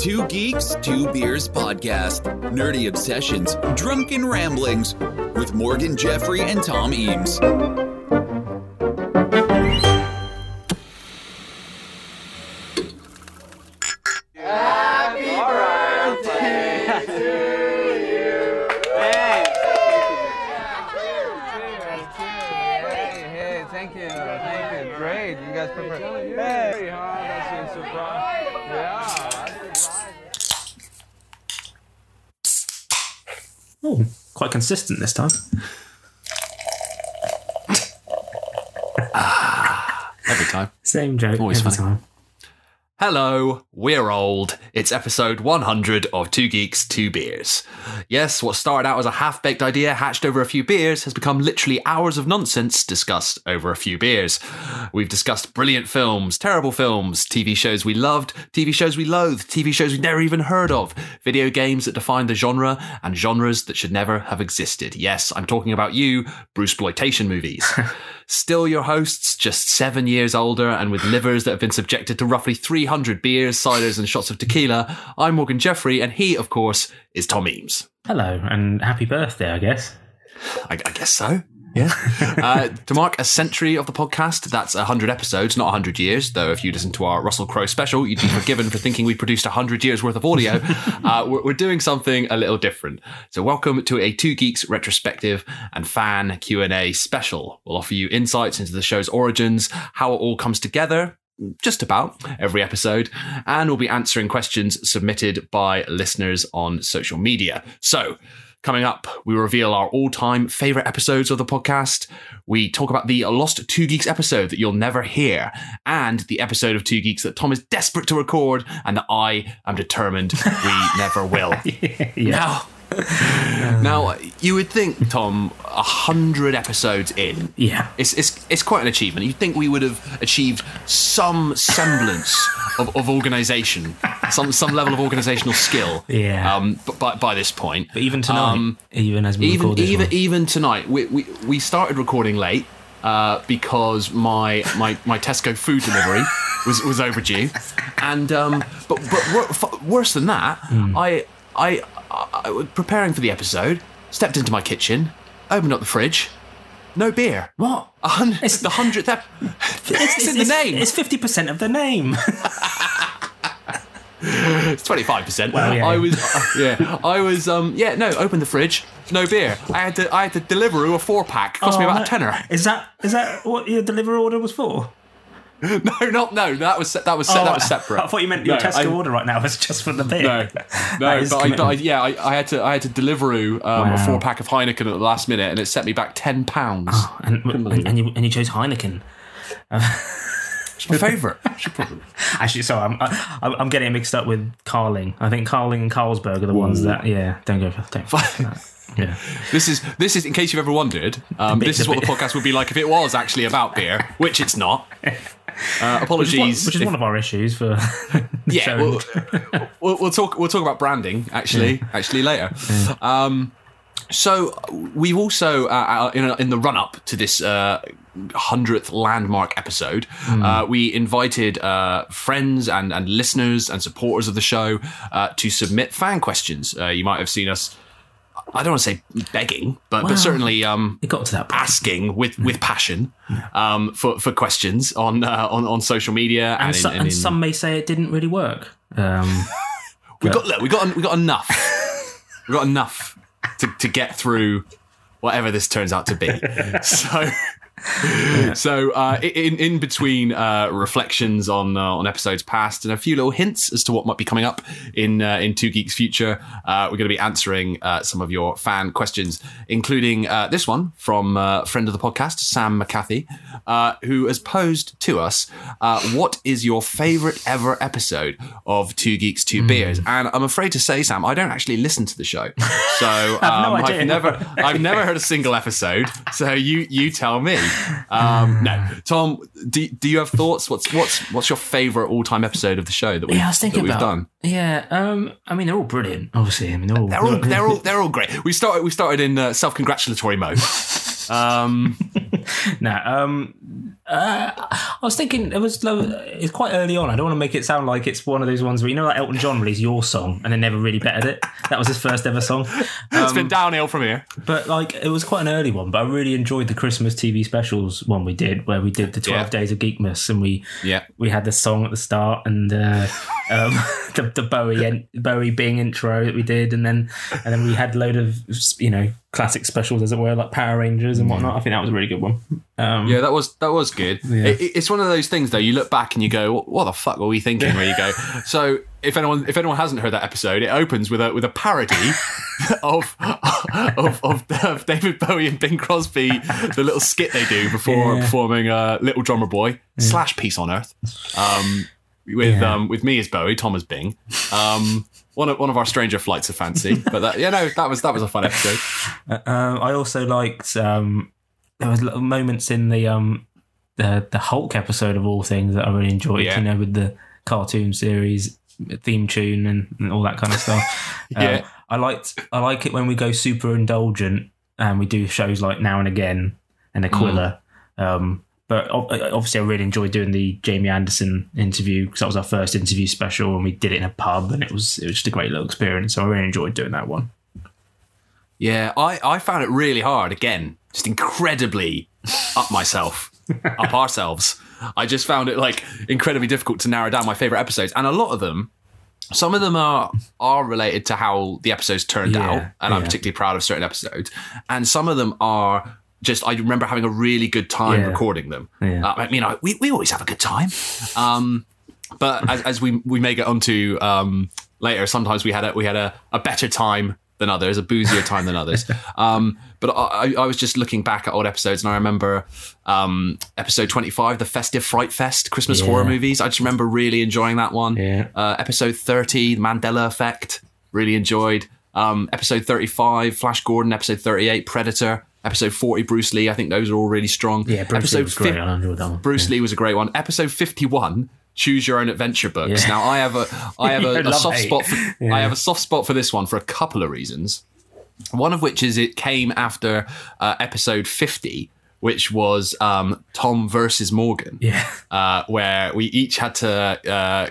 Two Geeks, Two Beers podcast. Nerdy obsessions, drunken ramblings with Morgan Jeffrey and Tom Eames. Quite consistent this time. Ah, every time. Same joke Always every funny. time. Hello, we're old. It's episode 100 of Two Geeks, Two Beers. Yes, what started out as a half baked idea hatched over a few beers has become literally hours of nonsense discussed over a few beers. We've discussed brilliant films, terrible films, TV shows we loved, TV shows we loathed, TV shows we'd never even heard of, video games that defined the genre, and genres that should never have existed. Yes, I'm talking about you, Bruceploitation movies. Still your hosts, just seven years older and with livers that have been subjected to roughly 300 beers, ciders, and shots of tequila. I'm Morgan Jeffrey, and he, of course, is Tom Eames. Hello, and happy birthday, I guess. I, I guess so. Yeah. uh, to mark a century of the podcast, that's 100 episodes, not 100 years. Though, if you listen to our Russell Crowe special, you'd be forgiven for thinking we produced 100 years worth of audio. Uh, we're, we're doing something a little different. So, welcome to a Two Geeks retrospective and fan Q and A special. We'll offer you insights into the show's origins, how it all comes together, just about every episode, and we'll be answering questions submitted by listeners on social media. So, coming up, we reveal our all time favorite episodes of the podcast. We talk about the Lost Two Geeks episode that you'll never hear, and the episode of Two Geeks that Tom is desperate to record and that I am determined we never will. Now, now, you would think, Tom, a hundred episodes in, Yeah. it's, it's, it's quite an achievement. You'd think we would have achieved some semblance of, of organisation, some some level of organisational skill. Yeah. Um, but by, by this point, But even tonight, Um, even as we even record this even one. even tonight, we, we we started recording late uh, because my my my Tesco food delivery was was overdue, and um, but but wor- f- worse than that, Hmm. I, I I was preparing for the episode, stepped into my kitchen, opened up the fridge, no beer. What? A hun- It's- the hundredth ep- it's, in the name. It's fifty percent of the name. It's twenty five percent. I was, uh, yeah, I was, um, yeah, no. Open the fridge, no beer. I had to, I had to deliver a four pack. Cost me Oh, about no. a tenner. Is that is that what your delivery order was for? No, not no. That was that was that was separate. Oh, I thought you meant your No, Tesco I- order right now was just for the beer. No, no, is but I, but I, commitment. yeah, I, I had to I had to deliver um, a Wow. four pack of Heineken at the last minute, and it set me back ten pounds. and, and, and you and you chose Heineken. My favourite. Actually, sorry, I'm I, I'm getting mixed up with Carling. I think Carling and Carlsberg are the ones that yeah. Don't go for don't. For that. Yeah. this is this is in case you've ever wondered. Um, bit- this is what the podcast would be like if it was actually about beer, which it's not. Uh, Which is, one, apologies. which is if- one of our issues for yeah, show. we'll, we'll, we'll talk. We'll talk about branding actually, actually later. Um, so we've also uh, uh, in, in the run up to this uh, hundredth landmark episode, uh, we invited uh, friends and and listeners and supporters of the show uh, to submit fan questions. Uh, you might have seen us. I don't want to say begging, but Well, but certainly um, it got to that point. asking with with passion um, for for questions on uh, on on social media and, and, in- and and in- some may say it didn't really work. Um, we got look, we got we got enough. we got enough to, to get through whatever this turns out to be. So. So, uh, in in between uh, reflections on uh, on episodes past and a few little hints as to what might be coming up in uh, in Two Geeks future, uh, we're going to be answering uh, some of your fan questions, including uh, this one from uh, friend of the podcast Sam McCarthy, uh, who has posed to us, uh, "What is your favorite ever episode of Two Geeks Two Beers?" And I'm afraid to say, Sam, I don't actually listen to the show, so um, no idea. I've never I've never heard a single episode. So you you tell me. Um, no, Tom, do, do you have thoughts? What's what's what's your favorite all time episode of the show that we've, yeah, I was that we've about. done? Yeah, um, I mean they're all brilliant. Obviously, I mean they're all They're all they're all they're all great. We started we started in uh, self congratulatory mode. Um, no, um, uh, I was thinking it was low, it's quite early on. I don't want to make it sound like it's one of those ones where you know, like Elton John released your song and then never really bettered it. That was his first ever song. it's been downhill from here. But like, it was quite an early one. But I really enjoyed the Christmas TV specials one we did, where we did the Twelve Yeah. Days of Geekmas, and we Yeah. we had the song at the start and uh, um, the, the Bowie en- Bowie Bing intro that we did, and then and then we had a load of you know classic specials as it were, like Power Rangers and whatnot. I think that was a really good one. Um, Yeah, that was that was good. It, it- it's one of those things though. You look back and you go, "What, the fuck were we thinking?" Where you go. So if anyone if anyone hasn't heard that episode, it opens with a with a parody of, of of of David Bowie and Bing Crosby, the little skit they do before Yeah. performing uh, "Little Drummer Boy" slash "Peace on Earth." Um, with Yeah. um, with me as Bowie, Tom as Bing. Um, one of one of our stranger flights of fancy, but that, yeah, no, that was that was a fun episode. Um, I also liked um, there was little moments in the um, the the Hulk episode of all things that I really enjoyed. Yeah. You know, with the cartoon series theme tune and, and all that kind of stuff. Um, Yeah. I liked I like it when we go super indulgent and we do shows like Now and Again and Aquila. Um, but uh, obviously, I really enjoyed doing the Jamie Anderson interview because that was our first interview special, and we did it in a pub, and it was it was just a great little experience. So I really enjoyed doing that one. Yeah, I, I found it really hard. Again, just incredibly up myself, up ourselves. I just found it like incredibly difficult to narrow down my favorite episodes, and a lot of them, some of them are are related to how the episodes turned Yeah, out, and I'm yeah. particularly proud of certain episodes, and some of them are. Just, I remember having a really good time Yeah. recording them. Yeah. Uh, I mean, I, we, we always have a good time. Um, but as, as we we may get onto um, later, sometimes we had a we had a, a better time than others, a boozier time than others. Um, but I, I was just looking back at old episodes, and I remember um, episode twenty five, the festive fright fest, Christmas Yeah. horror movies. I just remember really enjoying that one. Yeah. Uh, episode thirty, the Mandela Effect, really enjoyed. Um, episode thirty five, Flash Gordon. Episode thirty eight, Predator. Episode forty, Bruce Lee. I think those are all really strong. Yeah, Bruce Lee was great. fif- I enjoyed that one. Bruce Lee was a great one. Episode fifty-one. Choose your own adventure books. Yeah. Now I have a I have a, a soft hate. spot. For, Yeah. I have a soft spot for this one for a couple of reasons. One of which is it came after uh, episode fifty, which was um, Tom versus Morgan Yeah. uh, where we each had to uh,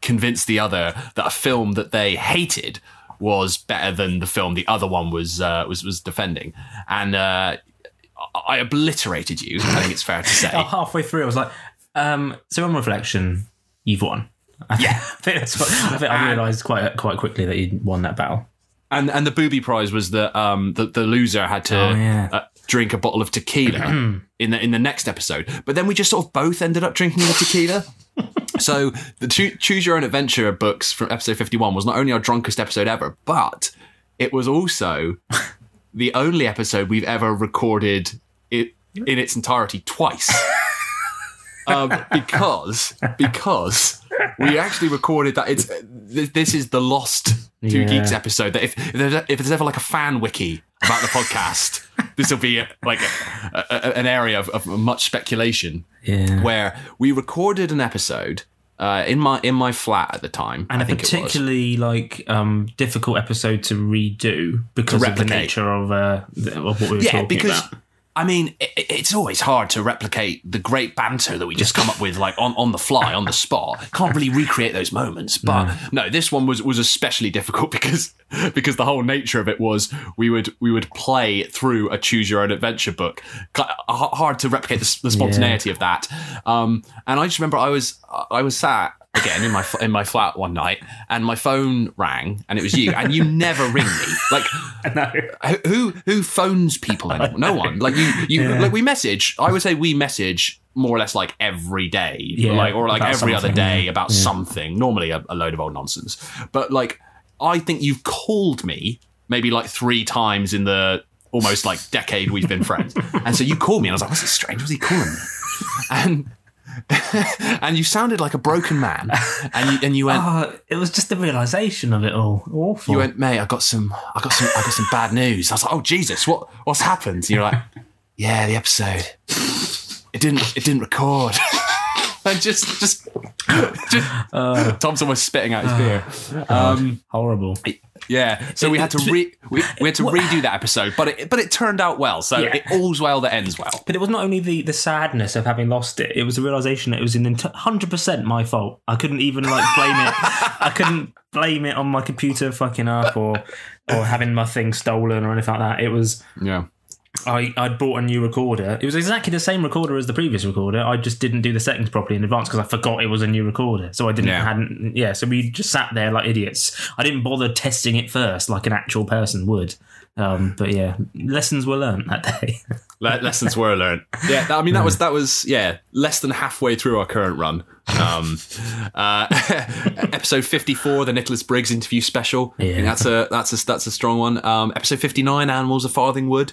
convince the other that a film that they hated was better than the film the other one was uh, was was defending, and uh, I obliterated you. I think it's fair to say. Oh, halfway through, I was like, um, so on reflection, you've won. Yeah. I think that's what, I, think I realised quite quite quickly that you won that battle. And and the booby prize was that um the, the loser had to Oh, yeah. uh, drink a bottle of tequila in the in the next episode. But then we just sort of both ended up drinking the tequila. so the Choo- choose your own adventure books from episode 51 was not only our drunkest episode ever, but it was also the only episode we've ever recorded it in its entirety twice. um, because because we actually recorded that it's th- this is the lost two Yeah. geeks episode that if, if there's if there's ever like a fan wiki about the podcast this will be like a, a, an area of, of much speculation Yeah. where we recorded an episode uh, in my in my flat at the time and I a think it was. particularly like um, difficult episode to redo because of the nature of, uh, the- of what we were yeah talking because about. I mean, it, it's always hard to replicate the great banter that we just come up with, like on, on the fly, on the spot. Can't really recreate those moments. But no, this one was was especially difficult because because the whole nature of it was we would we would play through a choose your own adventure book. Hard to replicate the, the spontaneity of that. Um, and I just remember I was I was sat again in my in my flat one night, and my phone rang, and it was you, and you never ring me. Like who who phones people anymore? No one. Like you, you Yeah. like we message. I would say we message more or less like every day, Yeah, like or like about every other something, day yeah. about something. Normally a, a load of old nonsense, but like I think you've called me maybe like three times in the almost like decade we've been friends, and so you called me, and I was like, "What's this strange? What's he calling me?" And and you sounded like a broken man, and you and you went. Oh, it was just the realization of it all. Awful. You went, mate. I got some. I got some. I got some bad news. I was like, oh Jesus, what what's happened? And you're like, yeah, the episode. It didn't. It didn't record. and just, just, just Tom's almost spitting out his beer. Um, Horrible. Yeah, so we had to re- we, we had to redo that episode, but it but it turned out well. So Yeah. it all's well that ends well. But it was not only the, the sadness of having lost it; it was the realization that it was in hundred percent my fault. I couldn't even like blame it. I couldn't blame it on my computer fucking up or or having my thing stolen or anything like that. It was Yeah, I I'd bought a new recorder. It was exactly the same recorder as the previous recorder. I just didn't do the settings properly in advance because I forgot it was a new recorder. So I didn't Yeah. hadn't yeah. So we just sat there like idiots. I didn't bother testing it first like an actual person would. Um, but yeah, lessons were learned that day. Le- lessons were learned. Yeah, I mean that was that was yeah less than halfway through our current run. Um, uh, episode fifty four, the Nicholas Briggs interview special. Yeah. that's a that's a that's a strong one. Um, episode fifty nine, Animals of Farthingwood,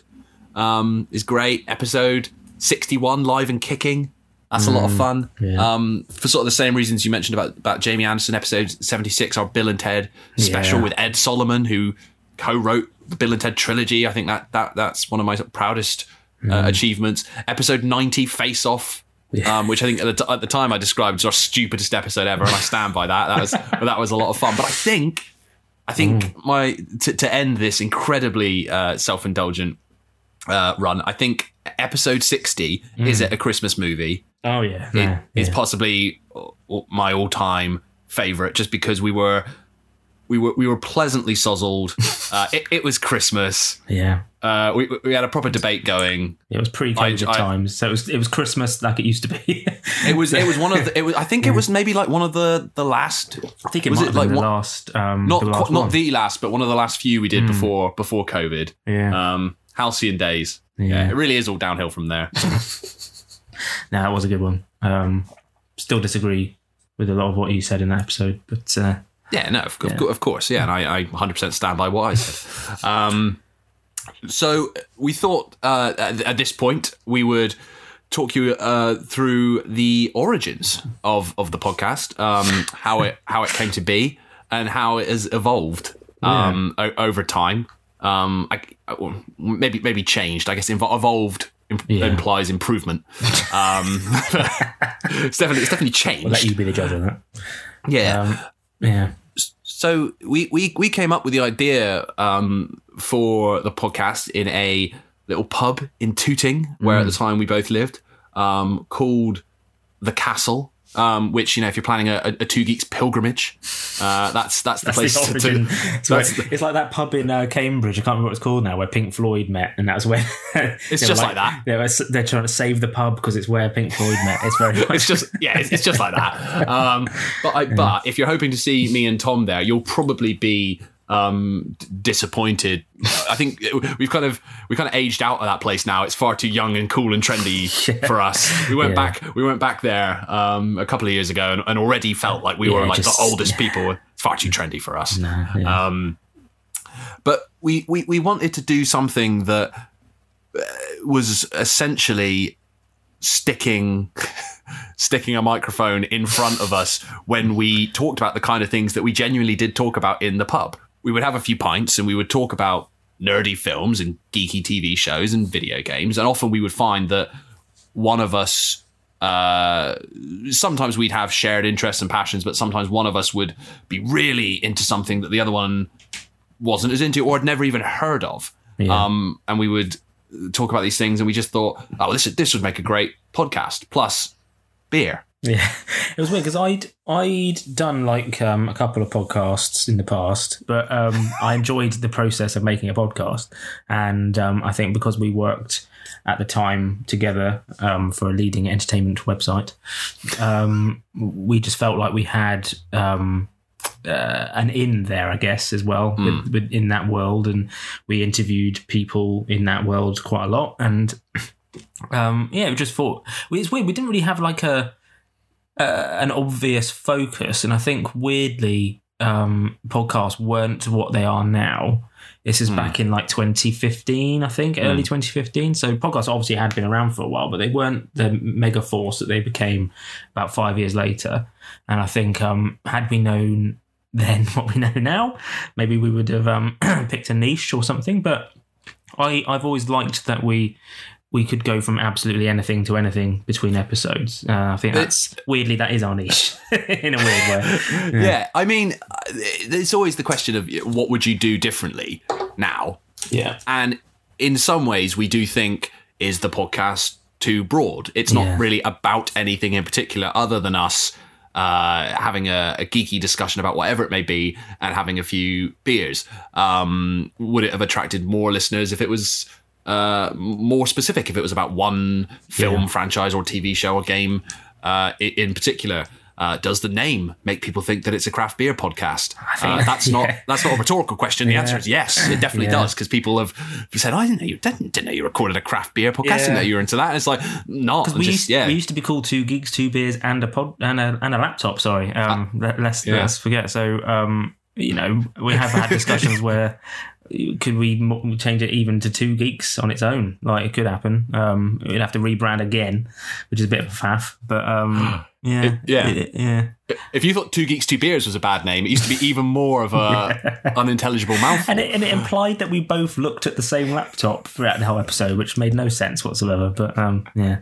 um, is great. Episode sixty one, Live and Kicking. That's a lot of fun. yeah. Um, for sort of the same reasons you mentioned about about Jamie Anderson. Episode seventy six, our Bill and Ted special Yeah. with Ed Solomon, who co-wrote the Bill and Ted trilogy. I think that that that's one of my proudest uh, achievements. Episode ninety, Face Off. Um, which I think at the, t- at the time I described as our stupidest episode ever, and I stand by that. That was that was a lot of fun. But I think, I think my to, to end this incredibly uh, self indulgent uh, run, I think episode sixty is it a Christmas movie? Oh yeah, It yeah, yeah. possibly uh, my all time favorite, just because we were we were we were pleasantly sozzled. Uh, it, it was Christmas. yeah. Uh, we we had a proper debate going. It was pre-COVID I- I- times, so it was it was Christmas like it used to be. It was it was one of the, it was I think it was maybe like one of the the last I think it Was might it like the one- last, um, not the qu- not the last but one of the last few we did before before COVID. yeah. Um, halcyon days. Yeah. Yeah. it really is all downhill from there. no, that was a good one. Um, still disagree with a lot of what you said in that episode, but uh, Yeah, no, of, of, of course, yeah, and I, I 100% stand by what I said. Um, so we thought uh, at, at this point we would talk you uh, through the origins of, of the podcast, um, how it how it came to be, and how it has evolved um, o- over time. Um, I, well, maybe maybe changed. I guess invo- evolved im- Yeah. implies improvement. Um, it's definitely it's definitely changed. I'll let you be the judge on that. yeah. Um, yeah, So we, we we came up with the idea um, for the podcast in a little pub in Tooting, where at the time we both lived, um, called the Castle. Um, which you know, if you're planning a, a, two geeks pilgrimage, uh, that's that's the that's place the to- origin. to. It's, like, the- it's like that pub in uh, Cambridge. I can't remember what it's called now, where Pink Floyd met, and that's where It's just like that. They were, they're trying to save the pub because it's where Pink Floyd met. It's very. it's just yeah, it's, it's just like that. Um, but I, but if you're hoping to see me and Tom there, you'll probably be um, d- disappointed. I think we've kind of we kind of aged out of that place now. It's far too young and cool and trendy for us. We went Yeah. back we went back there um, a couple of years ago and, and already felt like we were like just- the oldest people. It's far too trendy for us. yeah. Um, but we, we we wanted to do something that uh, was essentially sticking sticking a microphone in front of us when we talked about the kind of things that we genuinely did talk about in the pub. We would have a few pints and we would talk about nerdy films and geeky TV shows and video games, and often we would find that one of us uh, sometimes we'd have shared interests and passions, but sometimes one of us would be really into something that the other one wasn't as into or had never even heard of. Yeah. Um, and we would talk about these things, and we just thought, oh, this this would make a great podcast. Plus, beer. Yeah, it was weird because I'd I'd done like um, a couple of podcasts in the past, but um, I enjoyed the process of making a podcast, and um, I think because we worked at the time together um, for a leading entertainment website, um, we just felt like we had um, uh, an in there, I guess, as well with, with, in that world, and we interviewed people in that world quite a lot, and um, yeah, we just thought it's weird. We didn't really have like a uh, an obvious focus, and I think weirdly, um, podcasts weren't what they are now. This is back in like 2015, I think, early 2015. So podcasts obviously had been around for a while, but they weren't the mega force that they became about five years later. And I think um, had we known then what we know now, maybe we would have um, picked a niche or something. But I, I've always liked that we we could go from absolutely anything to anything between episodes. Uh, I think that's weirdly that is our niche in a weird way. Yeah. I mean, uh, there's always the question of what would you do differently now? Yeah, And in some ways, we do think is the podcast too broad. It's not Yeah. really about anything in particular other than us uh, having a, a geeky discussion about whatever it may be and having a few beers. Um, would it have attracted more listeners if it was uh, more specific? If it was about one film Yeah. franchise or TV show or game uh, in particular? Uh, does the name make people think that it's a craft beer podcast? think- uh, that's not yeah. that's not a rhetorical question. The answer is yes. It definitely Yeah. does because people have said, "I didn't know you didn't, didn't know you recorded a craft beer podcast. Didn't know you were into that." And it's like, not we just used, yeah. we used to be called two geeks, two beers, and a pod and a and a laptop. Sorry, um, let- let's yeah. let's forget. So, um, you know, we have had discussions where could we change it even to two geeks on its own? Like it could happen. Um, we'd have to rebrand again, which is a bit of a faff. But um, yeah, It- yeah. it- yeah. if you thought Two Geeks Two Beers was a bad name, it used to be even more of a unintelligible mouthful. And it, and it implied that we both looked at the same laptop throughout the whole episode, which made no sense whatsoever. But um, yeah,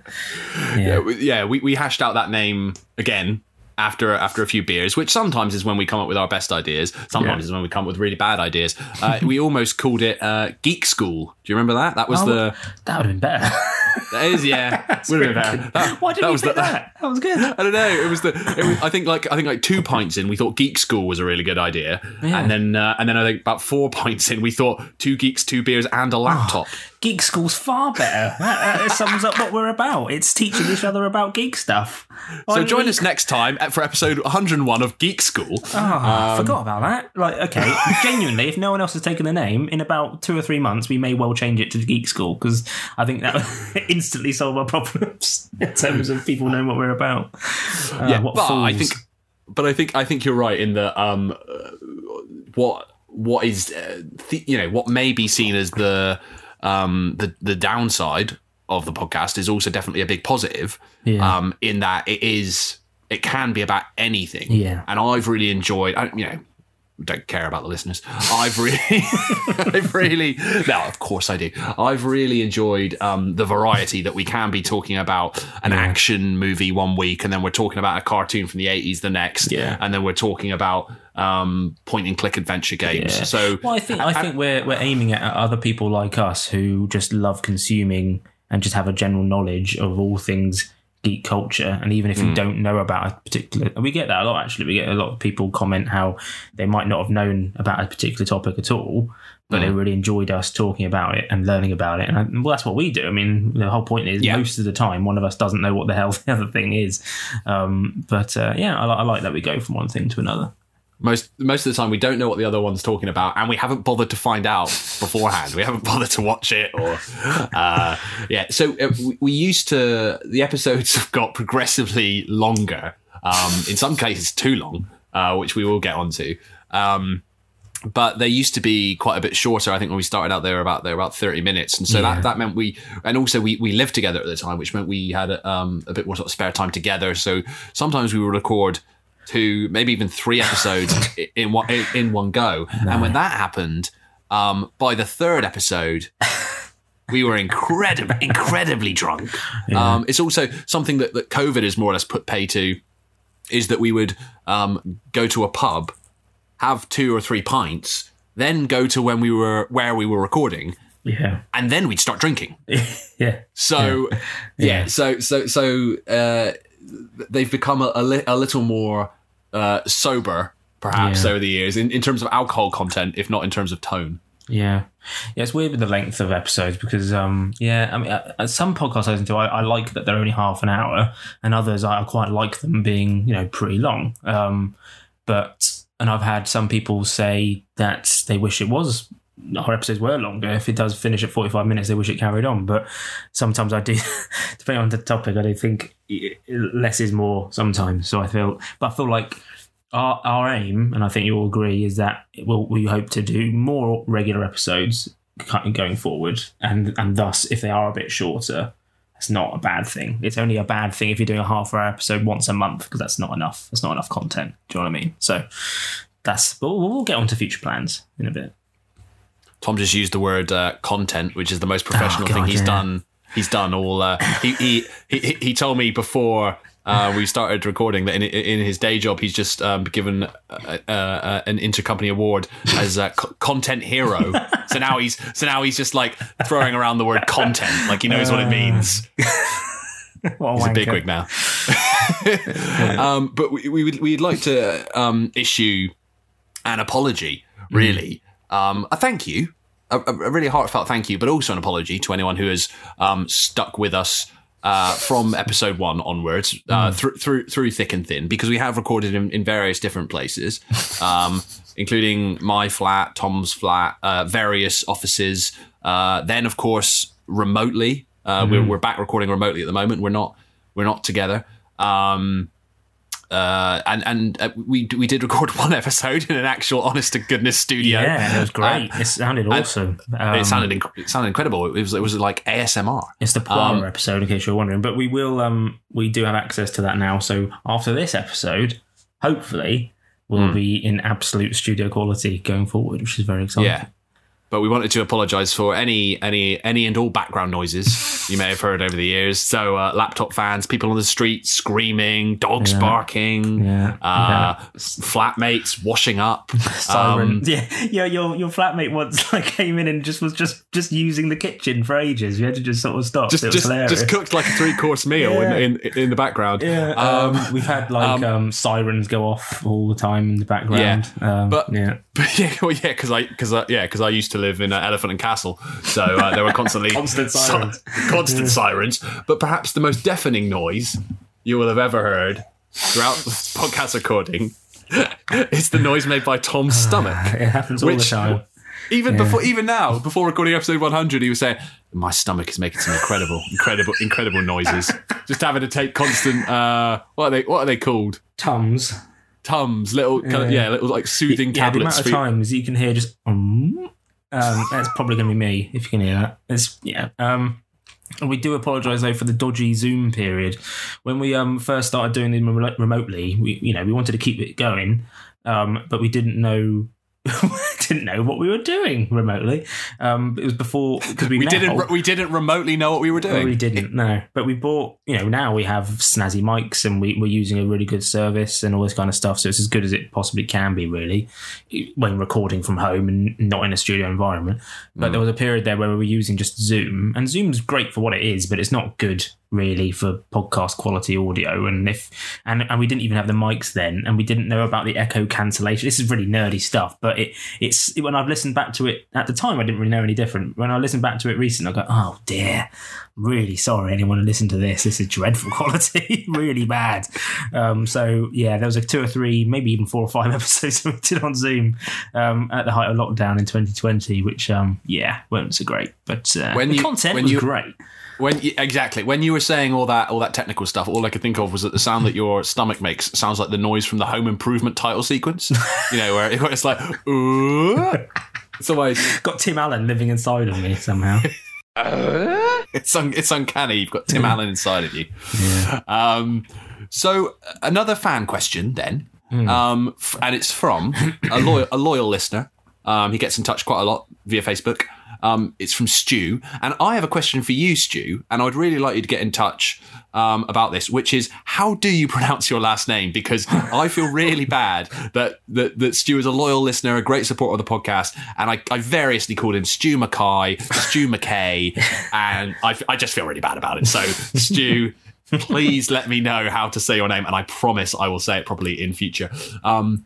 yeah, yeah, we- yeah, we, we hashed out that name again after after a few beers, which sometimes is when we come up with our best ideas. Sometimes Yeah. is when we come up with really bad ideas. Uh, we almost called it uh, Geek School. Do you remember that? That was Oh, the that would have been better. that is yeah. would have been better. That- Why didn't that you was the- that? That was good. I don't know. It was the. It was, I think like I think like two pints in, we thought Geek School was a really good idea, Yeah. and then uh, and then I think about four pints in, we thought two geeks, two beers, and a laptop. Geek School's far better. That, that sums up what we're about. It's teaching each other about geek stuff. so join us next time for episode 101 of Geek School. Oh, I forgot about that. Like, okay, genuinely, if no one else has taken the name, in about two or three months, we may well change it to Geek School because I think that would instantly solve our problems in terms of people knowing what we're about. Uh, yeah, what but I think, but I think I think you're right in that um, what what is uh, th- you know what may be seen as the um the the downside of the podcast is also definitely a big positive. Yeah. Um, in that it is it can be about anything. Yeah. and I've really enjoyed. I, you know. Don't care about the listeners. I've really, I've really, no, of course I do. I've really enjoyed um, the variety that we can be talking about an action movie one week, and then we're talking about a cartoon from the eighties the next, Yeah. and then we're talking about um, point and click adventure games. Yeah. So, well, I think I think we're we're aiming at other people like us who just love consuming and just have a general knowledge of all things geek culture. And even if Hmm. you don't know about a particular, we get that a lot. Actually, we get a lot of people comment how they might not have known about a particular topic at all. But Hmm. they really enjoyed us talking about it and learning about it, and I, well, that's what we do. I mean, the whole point is Yeah. most of the time, one of us doesn't know what the hell the other thing is. Um, but uh, yeah, I, I like that we go from one thing to another. Most most of the time we don't know what the other one's talking about and we haven't bothered to find out beforehand we haven't bothered to watch it or uh, yeah so uh, we, we used to the episodes have got progressively longer um, in some cases too long uh, which we will get onto um, but they used to be quite a bit shorter. I think when we started out, they were about they were about thirty minutes, and so Yeah. that, that meant we and also we we lived together at the time, which meant we had um, a bit more sort of spare time together. So sometimes we would record two, maybe even three episodes in one in, in one go. And when that happened, um, by the third episode, we were incredibly incredibly drunk. Um, it's also something that, that COVID has more or less put pay to, is that we would um, go to a pub, have two or three pints, then go to when we were where we were recording, Yeah, and then we'd start drinking. yeah, So yeah, so so so uh, they've become a, a, li- a little more uh, sober, perhaps Yeah. over the years in, in terms of alcohol content, if not in terms of tone. Yeah, yeah. It's weird with the length of episodes because, um, yeah. I mean, uh, uh, some podcasts I listen to, I, I like that they're only half an hour, and others I quite like them being, you know, pretty long. Um, but and I've had some people say that they wish it was our episodes were longer. If it does finish at forty five minutes, they wish it carried on. But sometimes I do, depending on the topic, I do think less is more sometimes. So I feel, but I feel like our, our aim, and I think you'll agree, is that we'll, we hope to do more regular episodes going forward, and and thus, if they are a bit shorter, it's not a bad thing. It's only a bad thing if you're doing a half hour episode once a month because that's not enough. That's not enough content. Do you know what I mean? So that's. But we'll, we'll get on to future plans in a bit. Tom just used the word uh, content, which is the most professional Oh, God, thing he's yeah. done he's done all. Uh, he, he he he told me before. Uh, we started recording that in, in his day job, he's just um, given uh, uh, an intercompany award as a co- content hero. so now he's so now he's just like throwing around the word content, like he knows what it means. What He's a wanker. bigwig now. um, but we, we would we'd like to um, issue an apology, really, um, a thank you, a, a really heartfelt thank you, but also an apology to anyone who has um, stuck with us. Uh, from episode one onwards, uh, through through through thick and thin, because we have recorded in, in various different places, um, including my flat, Tom's flat, uh, various offices. Uh, then, of course, remotely. Uh, we're, we're back recording remotely at the moment. We're not we're not together. Um, uh, and and uh, we we did record one episode in an actual honest to goodness studio. Yeah, it was great. Uh, it sounded awesome. Um, it sounded inc- it sounded incredible. It was it was like ASMR. It's the Poirot Um, episode, in case you're wondering. But we will, um, we do have access to that now. So after this episode, hopefully, we'll Hmm. be in absolute studio quality going forward, which is very exciting. Yeah. But we wanted to apologise for any any any and all background noises you may have heard over the years. So uh, laptop fans, people on the street screaming, dogs Yeah. barking, Yeah. uh, flatmates washing up. Siren. Um, yeah, yeah. Your your flatmate once like came in and just was just just using the kitchen for ages. You had to just sort of stop. just it was just, hilarious. just cooked like a three course meal Yeah. in, in in the background. Yeah, um, Um, we've had like um, sirens go off all the time in the background. um, but- yeah, But yeah, well, yeah, because I, because I, yeah, because I used to live in uh, Elephant and Castle, so uh, there were constantly Constant sirens. constant sirens. But perhaps the most deafening noise you will have ever heard throughout this podcast recording is the noise made by Tom's stomach. it happens all Which- the time. Even before, even now, before recording episode 100, he was saying, "My stomach is making some incredible, incredible, incredible noises." Just having to take constant. Uh, what are they? What are they called? Tums. Tums, little, kind of, yeah, little like soothing yeah, the tablets. amount of times you can hear just um, um that's probably going to be me if you can hear that. It's yeah. Um, and we do apologise though for the dodgy Zoom period when we um first started doing them remotely. We you know we wanted to keep it going, um, but we didn't know. didn't know what we were doing remotely. Um, it was before because we, we now- didn't, we didn't remotely know what we were doing. we didn't, no. But we bought, you know, now we have snazzy mics and we, we're using a really good service and all this kind of stuff. So it's as good as it possibly can be, really, when recording from home and not in a studio environment. But there was a period there where we were using just Zoom, and Zoom's great for what it is, but it's not good really for podcast quality audio. And if and and we didn't even have the mics then and we didn't know about the echo cancellation. This is really nerdy stuff but it it's when i've listened back to it at the time i didn't really know any different. When i listened back to it recently i go oh dear. Really sorry anyone who listened to this. This is dreadful quality. Really bad. Um so yeah there was a two or three maybe even four or five episodes we did on zoom um at the height of lockdown in 2020 which um yeah weren't so great. But uh, When the you- content when was you- great When you, exactly when you were saying all that all that technical stuff, all I could think of was that the sound that your stomach makes sounds like the noise from the Home Improvement title sequence. You know, where, where it's like, ooh. It's always got tim allen living inside of me somehow it's un, it's uncanny. You've got Tim Allen inside of you. Um, so another fan question then, um, f- and it's from a loyal a loyal listener. Um, he gets in touch quite a lot via Facebook. Um, it's from Stu, and I have a question for you, Stu, and I'd really like you to get in touch um, about this, which is how do you pronounce your last name? Because I feel really bad that, that that Stu is a loyal listener, a great supporter of the podcast, and I, I variously called him Stu Mackay, Stu McKay, and I, I just feel really bad about it. So, Stu, please let me know how to say your name, and I promise I will say it properly in future. Um,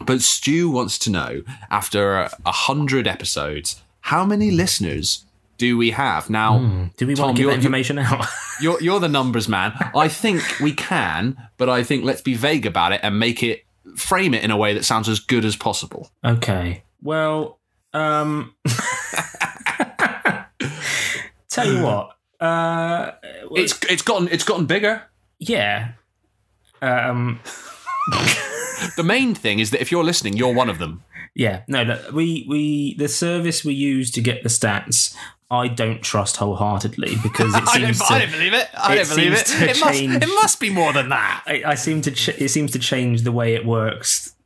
but Stu wants to know after a hundred episodes, how many listeners do we have now? do we Tom, want to give you're- that information out You're you're the numbers man. I think we can, but I think let's be vague about it and make it frame it in a way that sounds as good as possible. Okay. Well, um tell you what. Uh It's it's gotten it's gotten bigger. yeah. Um The main thing is that if you're listening, you're one of them. Yeah, no, look, we we the service we use to get the stats I don't trust wholeheartedly because it I don't, seems to I don't believe it. I it don't believe it. seems It must, change- it must be more than that. I, I seem to ch- it seems to change the way it works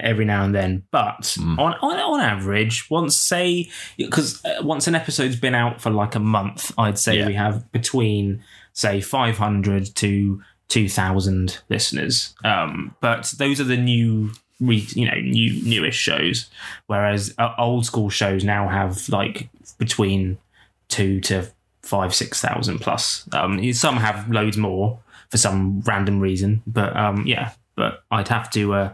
every now and then. But Hmm. on, on on average, once say because uh, once an episode's been out for like a month, I'd say Yeah. we have between say 500 to 2,000 listeners. Um, but those are the new. Re, you know, new newish shows, whereas uh, old school shows now have like between two to five, six thousand plus. Um, some have loads more for some random reason, but um, yeah. But I'd have to, uh,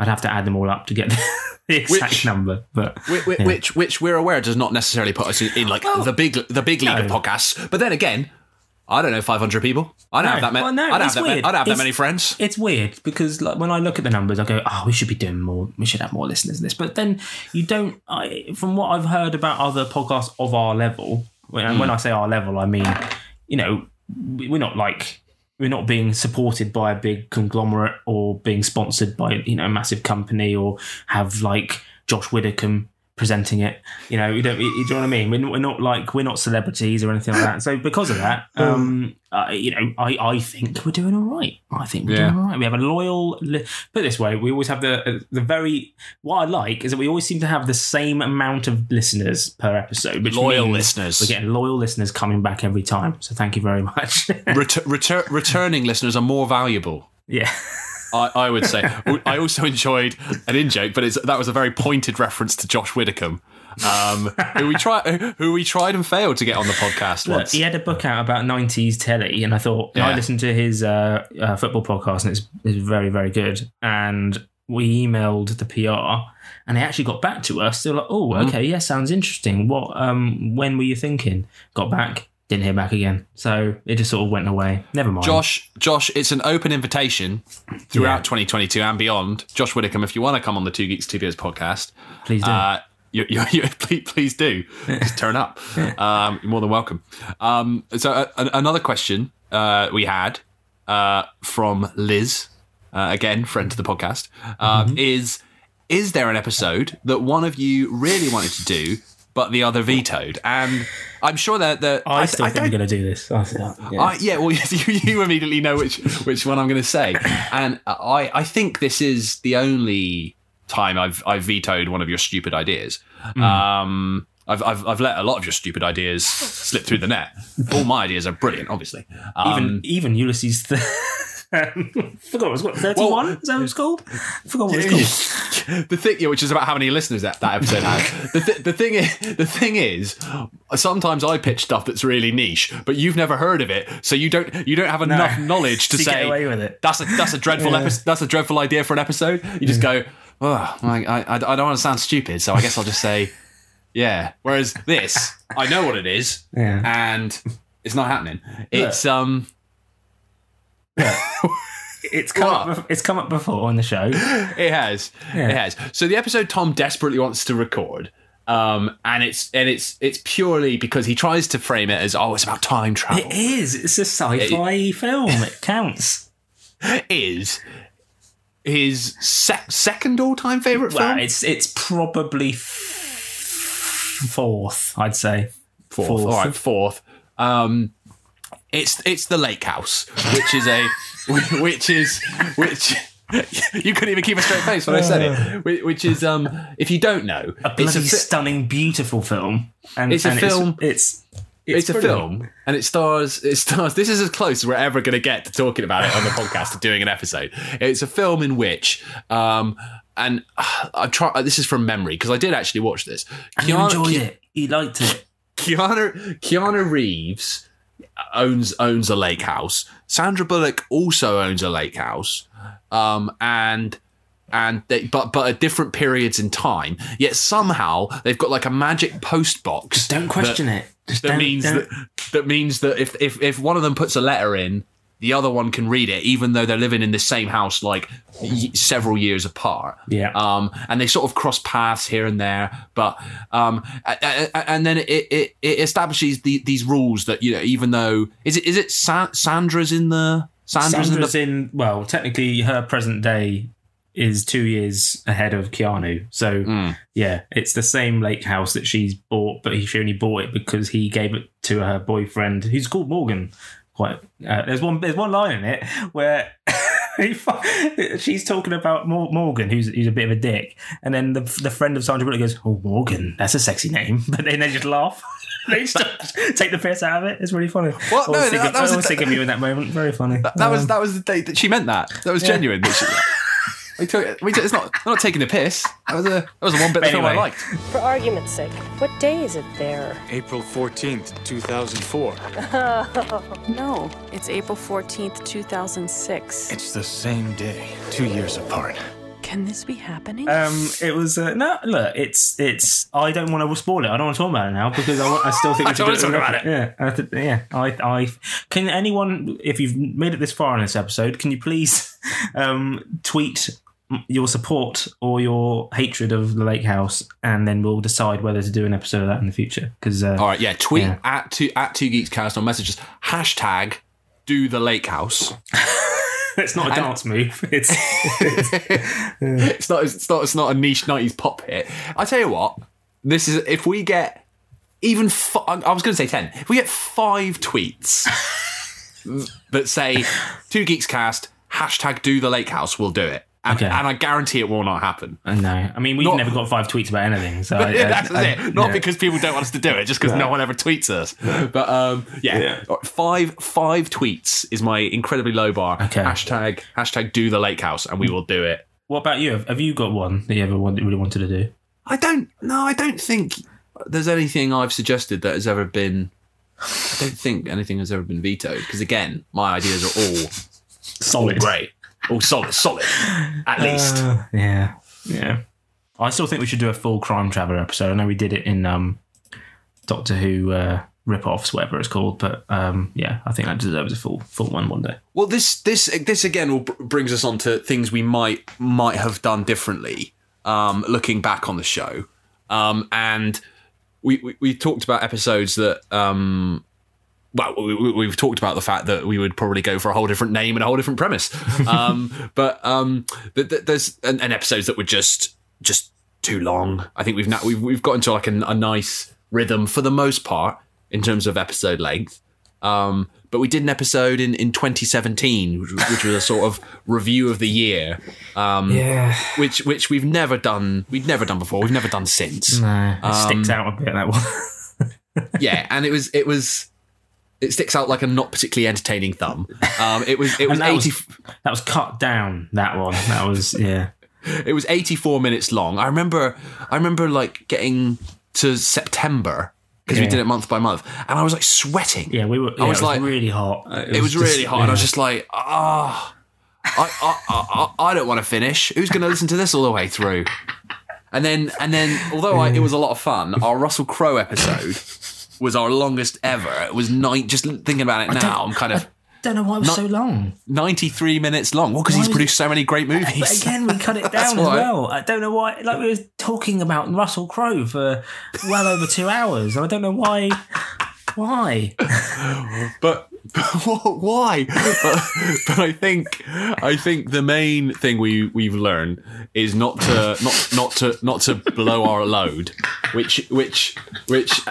I'd have to add them all up to get the exact Which- number. But Which, which, Yeah. which, which we're aware does not necessarily put us in, in like the big the big league of podcasts. But then again, I don't know, five hundred people. I don't No. have that many. Well, no, I don't have that. Many. I don't have that many friends. it's weird because like when I look at the numbers, I go, "Oh, we should be doing more. We should have more listeners than this." But then you don't. I, from what I've heard about other podcasts of our level, and when hmm. I say our level, I mean, you know, we- we're not like we're not being supported by a big conglomerate or being sponsored by you know a massive company or have like Josh Widdicombe presenting it. You know, we don't. You, you know what I mean? We're, we're not like we're not celebrities or anything like that. So because of that, um, uh, you know, I I think we're doing all right. I think we're Yeah. doing all right. We have a loyal. Li- put it this way, we always have the the very. What I like is that we always seem to have the same amount of listeners per episode. Which Loyal listeners. We're getting loyal listeners coming back every time. So thank you very much. Retur- retur- returning listeners are more valuable. yeah. I, I would say. I also enjoyed an in joke, but it's, that was a very pointed reference to Josh Widdicombe, um, who we tried, who we tried and failed to get on the podcast Look, once. he had a book out about 90s telly, and I thought, and I listened to his uh, uh, football podcast, and it's, it's very, very good. And we emailed the PR, and they actually got back to us. They were like, oh, Mm-hmm. okay, yeah, sounds interesting. What, um, when were you thinking? Got back, didn't hear back again. So it just sort of went away. Never mind. Josh, Josh, it's an open invitation throughout Yeah. 2022 and beyond. Josh Widdicombe, if you want to come on the Two Geeks Two Beers podcast, please do. uh, you, you, you, please, please do. Just turn up. Um, you're more than welcome. Um, so, uh, another question uh, we had uh, from Liz, uh, again, friend to the podcast, uh, is Is there an episode that one of you really wanted to do, but the other vetoed? And I'm sure that. that I, still I think we're going to do this. I, yeah. I, yeah, well, you, you immediately know which which one I'm going to say, and I I think this is the only time I've I've vetoed one of your stupid ideas. Um, I've, I've I've let a lot of your stupid ideas slip through the net. All my ideas are brilliant, obviously. Um, even even Ulysses. Th- forgot what it was called. Thirty-one. is that what it's was called? forgot what it's called. the thing, yeah, which is about how many listeners that, that episode has. The, th- the thing is, the thing is, sometimes I pitch stuff that's really niche, but you've never heard of it, so you don't you don't have enough knowledge to So say get away with it. That's a that's a dreadful Yeah. episode. That's a dreadful idea for an episode. You just go, oh, I, I, I don't want to sound stupid, so I guess I'll just say, yeah. Whereas this, I know what it is, Yeah. and it's not happening. It's um, It's come What? up. It's come up before on the show. It has. Yeah. It has. So the episode Tom desperately wants to record. Um, and it's and it's it's purely because he tries to frame it as oh it's about time travel It is. It's a sci-fi film. It counts. is his sec- second all time favorite Well, film it's it's probably f- fourth. I'd say fourth. fourth. all right fourth um it's it's the Lake House which is a which is which you couldn't even keep a straight face when I said it which is um if you don't know a bloody it's a fi- stunning, beautiful film. And It's a and film- It's it's, a film and it stars it stars this is as close as we're ever going to get to talking about it on the podcast to doing an episode it's a film in which um and uh, i try this is from memory because i did actually watch this And you Keanu- enjoyed Ke- it. You liked it. Keanu Keanu Reeves owns owns a lake house. Sandra Bullock also owns a lake house, um, and and they, but but at different periods in time. Yet somehow they've got like a magic post box. Don't question it. Just That means that that means that if, if if one of them puts a letter in, the other one can read it, even though they're living in the same house like y- several years apart. Yeah. Um, and they sort of cross paths here and there, but um, a- a- and then it it, it establishes the, these rules that you know, even though is it is it Sa- Sandra's in the Sandra's, Sandra's in in, well, technically her present day is two years ahead of Keanu. So Hmm. yeah, it's the same lake house that she's bought, but she only bought it because he gave it to her boyfriend, who's called Morgan. Quite. Uh, there's one. There's one line in it where She's talking about Morgan, who's, who's a bit of a dick, and then the, the friend of Sandra Bullock goes, "Oh, Morgan, that's a sexy name," but then they just laugh. they just take the piss out of it. It's really funny. What? I No, was that- thinking, that was I was thinking of you in that moment. Very funny. That was that was the date that she meant that. That was Yeah. genuine. That she, we took, we took, it's not we're not taking the piss. That was a that was the one bit of the film I liked. For argument's sake, what day is it there? April 14th, 2004. Oh. No, it's April 14th, 2006. It's the same day, two years apart. Can this be happening? Um, it was uh, no. Look, it's it's. I don't want to spoil it. I don't want to talk about it now because I, want, I still think I we should don't do wanna talk about it. Yeah, I th- yeah. I, I can anyone if you've made it this far in this episode, can you please um, tweet your support or your hatred of the Lake House, and then we'll decide whether to do an episode of that in the future. Because uh, All right, yeah. Tweet Yeah. at two at two geeks cast on messages hashtag do the lake house. it's not a dance move. It's It's not it's not it's not a niche nineties pop hit. I tell you what, this is if we get even fi- I was going to say ten. If we get five tweets that say two geeks cast hashtag do the lake house, we'll do it. And, Okay. and I guarantee it will not happen. I know. I mean, we've Not- never got five tweets about anything. So I, Yeah, that's I- it. Not yeah. because people don't want us to do it, just because no one ever tweets us. But um, yeah, Yeah. five five tweets is my incredibly low bar. Okay. Hashtag hashtag do the lake house, and we will do it. What about you? Have, you got one that you ever want, really wanted to do? I don't. No, I don't think there's anything I've suggested that has ever been. I don't think anything has ever been vetoed because again, my ideas are all all Solid. great, all solid, solid, at least. Uh, yeah, yeah. I still think we should do a full crime traveler episode. I know we did it in um, Doctor Who uh, rip-offs, whatever it's called, but um, yeah, I think that deserves a full full one one day. Well, this this this again will br- brings us on to things we might might have done differently. Um, looking back on the show, um, and we, we we talked about episodes that. Um, well, we, we've talked about the fact that we would probably go for a whole different name and a whole different premise, um, but um, th- th- there's an, and episodes that were just just too long. I think we've now we've we've got into like a, a nice rhythm for the most part in terms of episode length. Um, but we did an episode in, in 2017, which, which was a sort of review of the year, um, Yeah, which which we've never done. We've never done before. We've never done since. no, it sticks Um, out a bit that one. Yeah, and it was it was it sticks out like a not particularly entertaining thumb. Um, it was it was And that was- eighty that was cut down. That one. That was yeah. it was eighty four minutes long. I remember I remember like getting to September because we did it month by month, and I was like sweating. Yeah, we were. Yeah, was it was like- really hot. It was, really just- hot, and I was just like, ah, I, I, I, I don't want to finish. Who's going to listen to this all the way through? And then, and then, although I, it was a lot of fun, our Russell Crowe episode was our longest ever. It was nine. Just thinking about it now, I'm kind of I don't know why it was Not- so long. 93 minutes long. Well, because he's produced so many great movies. But again, we cut it down as well. I don't know why. Like we were talking about Russell Crowe for well over two hours. I don't know why. Why? but, but why? But, but I think I think the main thing we we've learned is not to not not to not to blow our load, which which which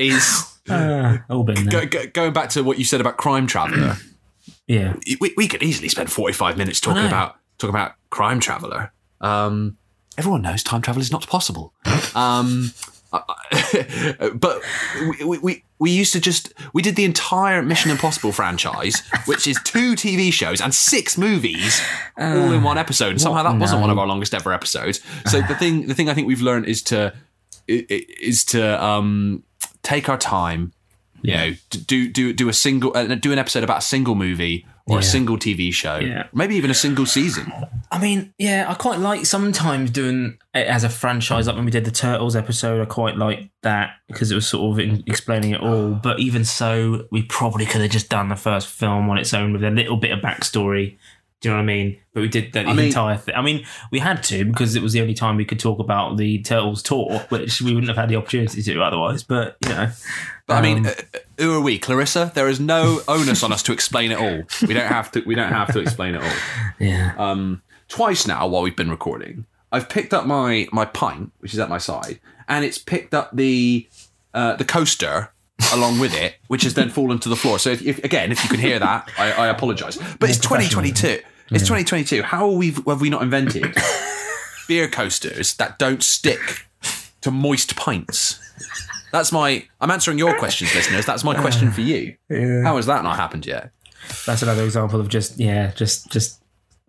is Uh, all been go, go, going back to what you said about Crime Traveller. Yeah. we, we could easily spend forty five minutes talking about talking about Crime Traveller. Um, everyone knows time travel is not possible. Um, but we, we, we, used to just we did the entire Mission Impossible franchise, which is two TV shows and six movies all in one episode. And somehow that wasn't one of our longest ever episodes. So the thing the thing I think we've learned is to is to um, take our time. You know, do do do a single uh, do an episode about a single movie or a single TV show, Yeah. maybe even a single season. I mean, yeah, I quite like sometimes doing it as a franchise. Like when we did the Turtles episode, I quite like that because it was sort of in- explaining it all. But even so, we probably could have just done the first film on its own with a little bit of backstory. Do you know what I mean? But we did that the I mean- entire thing. I mean, we had to because it was the only time we could talk about the Turtles tour, which we wouldn't have had the opportunity to otherwise. But you know, But I mean, Um, uh, who are we, Clarissa? There is no onus on us to explain it all. We don't have to. We don't have to explain it all. yeah, Um, twice now, while we've been recording, I've picked up my my pint, which is at my side, and it's picked up the uh, the coaster along with it, which has then fallen to the floor. So if, if again, if you can hear that, I, I apologise. But it's 2022. It's 2022. How have we, have we not invented beer coasters that don't stick to moist pints? That's my. I'm answering your questions, listeners. That's my question uh, for you. How has that not happened yet? That's another example of just yeah, just just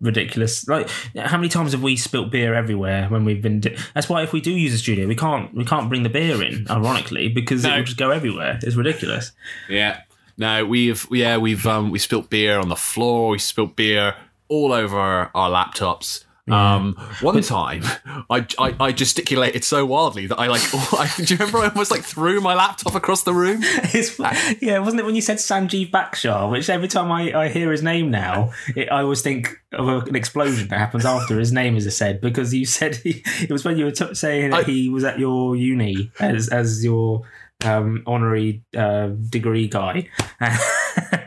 ridiculous. Like how many times have we spilt beer everywhere when we've been? Di- That's why if we do use a studio, we can't we can't bring the beer in. Ironically, because it No. will just go everywhere. It's ridiculous. Yeah. No, we've yeah we've um we spilt beer on the floor. We spilt beer all over our laptops. Um, one time, I, I I gesticulated so wildly that I like. I, do you remember I almost like threw my laptop across the room? It's, yeah, wasn't it when you said Sanjeev Bhaskar? Which every time I, I hear his name now, it, I always think of a, an explosion that happens after his name is said because you said he, it was when you were t- saying that I- he was at your uni as as your um, honorary uh, degree guy,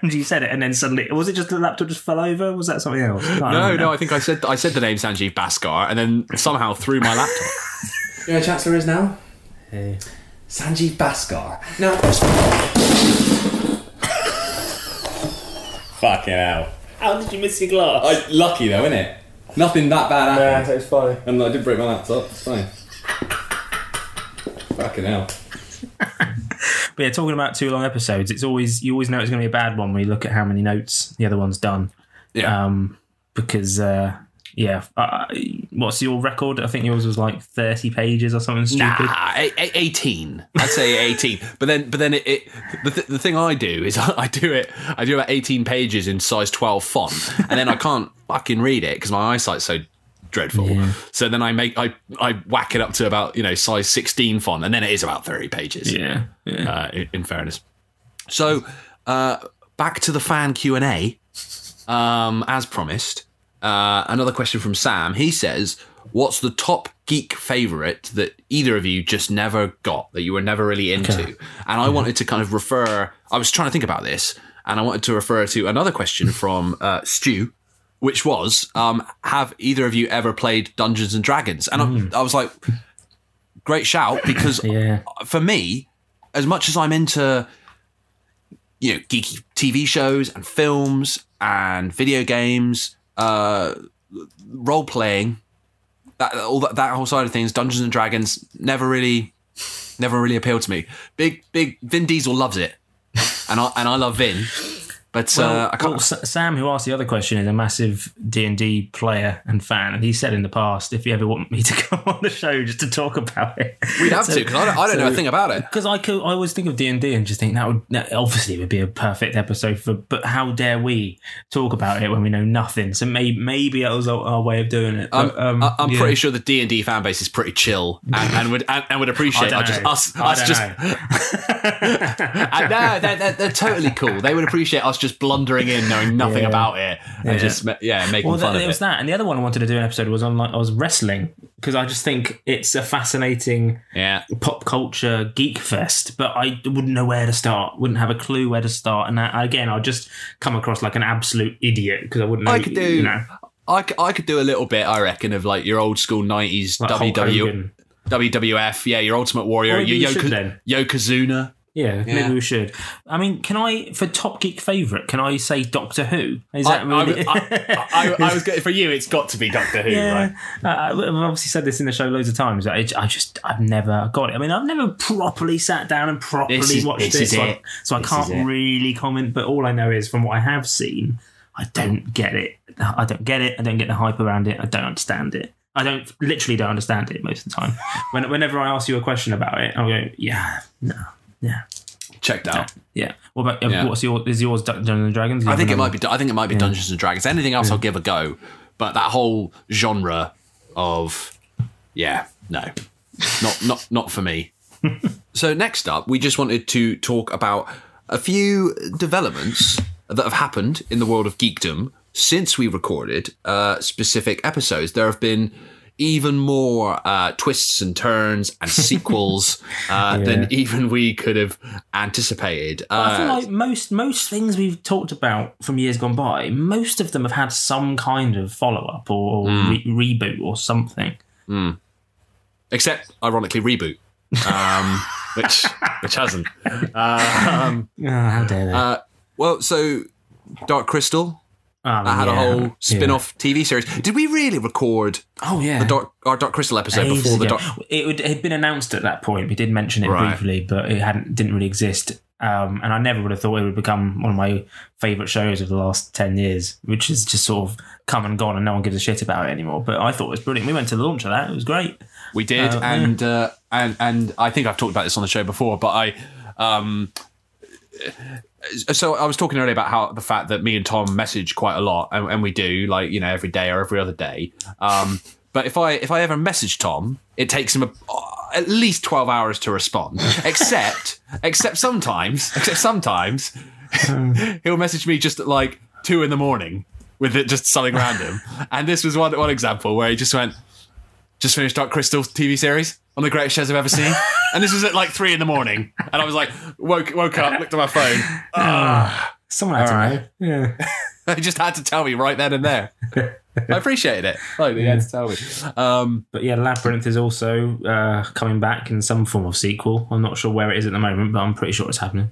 and you said it, and then suddenly was it just the laptop just fell over? Was that something else? I No, no. I think I said I said the name Sanjeev Bhaskar and then somehow threw my laptop. You know Chancellor is now? Hey. Sanjeev Bhaskar. Now. Fucking hell. How did you miss your glass? I, lucky though, innit? Nothing that bad happened. Yeah, it's funny. And I did break my laptop, it's fine. Fucking hell. But yeah, talking about two long episodes, it's always you always know it's going to be a bad one when you look at how many notes the other one's done. Yeah. Um, because uh, yeah, uh, what's your record? I think yours was like thirty pages or something stupid. Nah, eighteen. I'd say eighteen. But then, but then it, it the, th- the thing I do is I do it. I do about eighteen pages in size twelve font, and then I can't fucking read it because my eyesight's so dreadful. So then I make I I whack it up to about you know size sixteen font, and then it is about thirty pages. Yeah, yeah. Uh, in, in fairness. So uh, back to the fan Q and A, um, as promised. Uh, another question from Sam. He says, "What's the top geek favorite that either of you just never got that you were never really into?" And I wanted to kind of refer. I was trying to think about this, and I wanted to refer to another question from uh, Stu, which was, um, "Have either of you ever played Dungeons and Dragons?" And I, I was like, "Great shout!" Because Yeah. for me, as much as I'm into you know geeky TV shows and films and video games, uh, role playing, that all that, that whole side of things, Dungeons and Dragons, never really, never really appealed to me. Big big Vin Diesel loves it, and I and I love Vin, but uh, Well, I can't. well, Sam, who asked the other question, is a massive D and D player and fan, and he said in the past, if you ever want me to come on the show just to talk about it, We'd have to because I don't, I don't know a thing about it. Because I could, I always think of D and D and just think that would that obviously would be a perfect episode for. But how dare we talk about it when we know nothing? So maybe maybe that was our, our way of doing it. I'm, um, I- I'm yeah. pretty sure the D and D fan base is pretty chill and, and would and, and would appreciate I uh, just us I us just no, they're, they're, they're totally cool. They would appreciate us just blundering in, knowing nothing Yeah. about it, and Yeah. just yeah, making Well, fun that, of it was that, and the other one I wanted to do an episode was on like I was wrestling because I just think it's a fascinating Yeah, pop culture geek fest, but I wouldn't know where to start. Wouldn't have a clue where to start, and that, again, I'd just come across like an absolute idiot because I wouldn't know. I could do. you know, I, I could do a little bit, I reckon, of like your old school nineties like Hulk WW. WWF. Yeah, your Ultimate Warrior, your Yokozuna. Yeah, Yeah. maybe we should. I mean, can I for top geek favorite? Can I say Doctor Who? Is I, that really? I, I, I, I was for you. It's got to be Doctor Who, Yeah, right? uh, I've obviously said this in the show loads of times. I, I just, I've never got it. I mean, I've never properly sat down and properly This is- watched this it, is so, I, it. so I This can't really comment. But all I know is from what I have seen, I don't get it. I don't get it. I don't get the hype around it. I don't understand it. I don't literally don't understand it most of the time. When, whenever I ask you a question about it, I'll go, yeah, no, yeah, Checked out. yeah. What about uh, Yeah. what's your? Is yours Dungeons and Dragons? I think it might be. I think it might be Dungeons and Dragons. Anything else, I'll give a go. But that whole genre of, yeah, no, not not not for me. so next up, we just wanted to talk about a few developments that have happened in the world of geekdom since we recorded uh, specific episodes. There have been even more uh, twists and turns and sequels uh, than even we could have anticipated. I feel Uh, like most most things we've talked about from years gone by, most of them have had some kind of follow up or, Hmm. re- reboot or something. except ironically reboot um which which hasn't uh, um, Oh, how dare they? uh, well so dark crystal Ah, that had yeah. a whole spin-off TV series. Did we really record Oh yeah, the Dark, our Dark Crystal episode Ages before the ago. Dark? It, would, it had been announced at that point. We did mention it Right. briefly, but it hadn't didn't really exist. Um, and I never would have thought it would become one of my favourite shows of the last ten years, which has just sort of come and gone, and no one gives a shit about it anymore. But I thought it was brilliant. We went to the launch of that; it was great. We did, Uh, and uh, and and I think I've talked about this on the show before, but I. Um, so I was talking earlier about how the fact that me and Tom message quite a lot, and, and we do like you know every day or every other day. Um, but if I if I ever message Tom, it takes him a, at least twelve hours to respond. Except except sometimes except sometimes he'll message me just at like two in the morning with it just something random. And this was one one example where he just went, just finished Dark Crystal TV series, of the greatest shows I've ever seen. And this was at like three in the morning. And I was like, woke woke up, looked at my phone. Ah. Someone had to All know. Yeah. They just had to tell me right then and there. I appreciated it. Like, they had to tell me. Um, But yeah, Labyrinth is also uh, coming back in some form of sequel. I'm not sure where it is at the moment, but I'm pretty sure it's happening.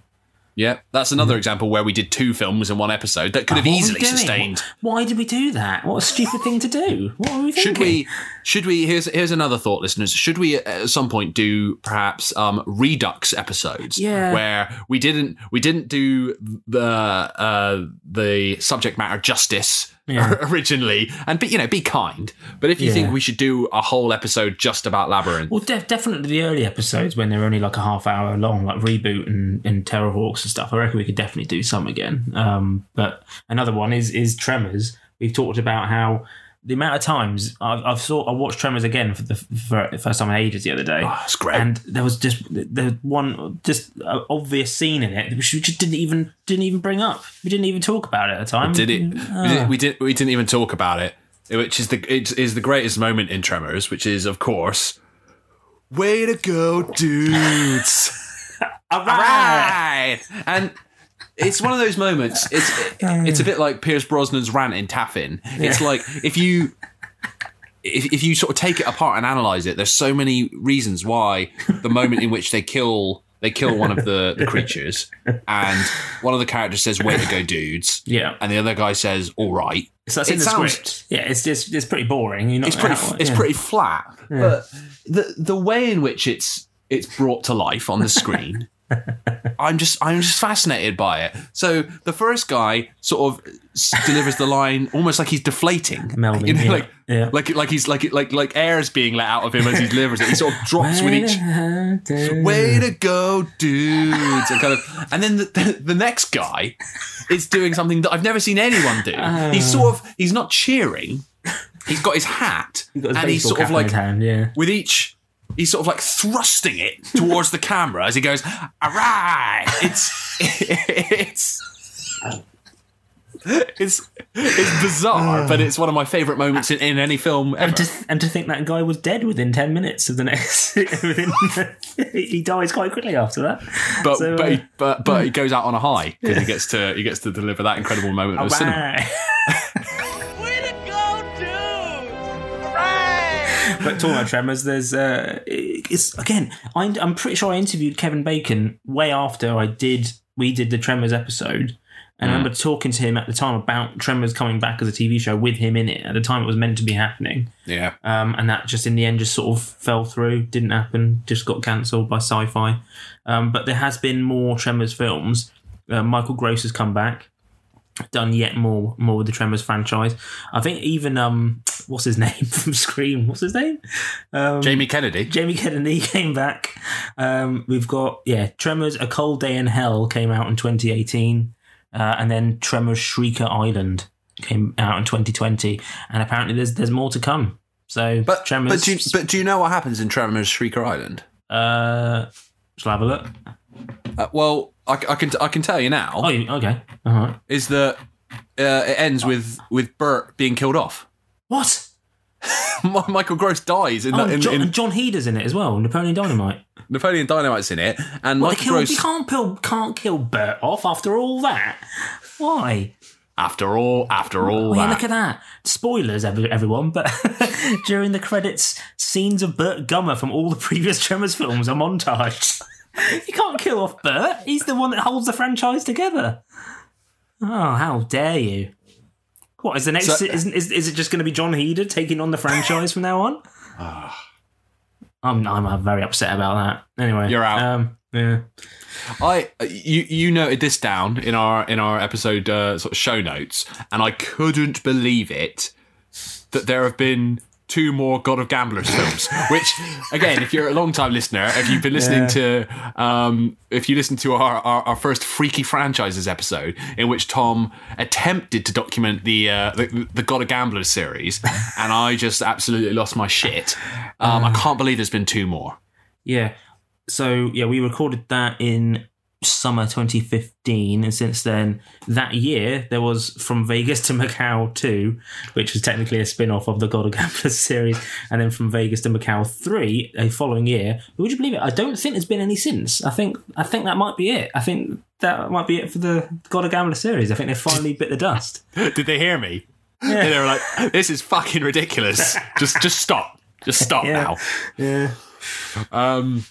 Yeah, that's another example where we did two films in one episode that could have we easily sustained. Why did we do that? What a stupid thing to do. What were we thinking? Should we? Should we? Here's here's another thought, listeners. Should we at some point do perhaps um, redux episodes? Yeah. Where we didn't we didn't do the uh, the subject matter justice Yeah. originally, and be you know be kind. But if you Yeah. think we should do a whole episode just about labyrinth, Well, def- definitely the early episodes when they're only like a half hour long, like reboot and, and Terrahawks and stuff. I reckon we could definitely do some again. Um, but another one is is Tremors. We've talked about how the amount of times I've, I've saw I watched Tremors again for the, for the first time in ages the other day. Oh, it's great. And there was just there was one just obvious scene in it which we just didn't even didn't even bring up. We didn't even talk about it at the time. did it? We, Ah. did, we did. We didn't even talk about it, which is the it is the greatest moment in Tremors, which is of course, way to go, dudes! All right, and. It's one of those moments. It's it's a bit like Pierce Brosnan's rant in Taffin. It's like if you if, if you sort of take it apart and analyze it, there's so many reasons why the moment in which they kill they kill one of the, the creatures, and one of the characters says, "Way to go, dudes!" Yeah. and the other guy says, "All right." So that's in the sounds- script. Yeah, it's just it's pretty boring. You're not It's pretty how- it's yeah. pretty flat, but the the way in which it's it's brought to life on the screen. I'm just I'm just fascinated by it. So the first guy sort of delivers the line almost like he's deflating, Melvin, You know, yeah. like Yeah. like like he's like like like air is being let out of him as he delivers it. He sort of drops with each way to go, dudes, and kind of, and then the, the, the next guy is doing something that I've never seen anyone do. Ah. he's sort of he's not cheering. He's got his hat, He's got his and he's sort of like hand, yeah. with each he's sort of like thrusting it towards the camera as he goes all right it's it's it's it's bizarre but it's one of my favorite moments in, in any film ever And to, and to think that guy was dead within 10 minutes of the next. within, he dies quite quickly after that. but So, but, uh, he, but but he goes out on a high because he gets to he gets to deliver that incredible moment of cinema But talking about Tremors, there's uh, it's again. I, I'm pretty sure I interviewed Kevin Bacon way after I did. We did the Tremors episode, and I remember talking to him at the time about Tremors coming back as a TV show with him in it. At the time, it was meant to be happening, yeah um, and that just in the end just sort of fell through. Didn't happen. Just got cancelled by Sci-Fi. Um, but there has been more Tremors films. Uh, Michael Gross has come back done yet more more with the Tremors franchise. I think even um what's his name from Scream? What's his name? Um, Jamie Kennedy Jamie Kennedy came back. Um, we've got yeah, Tremors: A Cold Day in Hell came out in 2018, uh, and then Tremors: Shrieker Island came out in 2020, and apparently there's there's more to come. So but Tremors, but do, you, but do you know what happens in Tremors Shrieker Island uh, shall I have a look? uh, well I, I can I can tell you now Oh, okay, all right. is that uh, it ends with with Bert being killed off What? Michael Gross dies in, Oh, in, John, in and Jon Heder's in it as well. Napoleon Dynamite. Napoleon Dynamite's in it, and they Michael Gross. you can't kill, can't kill Bert off after all that. Why? After all, after all Oh, yeah, look at that. Spoilers, everyone, but during the credits, scenes of Bert Gummer from all the previous Tremors films are montaged. you can't kill off Bert. He's the one that holds the franchise together. Oh, how dare you? What is the next? So- is, is, is it just going to be Jon Heder taking on the franchise from now on? I'm, I'm very upset about that. Anyway, You're out. Um, yeah. I you you noted this down in our in our episode uh, sort of show notes, and I couldn't believe it that there have been two more God of Gamblers films. Which, again, if you're a long time listener, if you've been listening to um, if you listen to our, our our first Freaky Franchises episode, in which Tom attempted to document the uh, the, the God of Gamblers series, and I just absolutely lost my shit. Um, I can't believe there's been two more. Yeah. So yeah, we recorded that in summer 2015, and since then, that year there was From Vegas to Macau 2, which was technically a spin-off of the God of Gamblers series, and then From Vegas to Macau 3, a following year. Would you believe it? I don't think there's been any since. I think I think that might be it. I think that might be it for the God of Gamblers series. I think they finally bit the dust. Did they hear me? Yeah. They were like, "This is fucking ridiculous. Just, just stop. Just stop Yeah. now." Yeah. Um,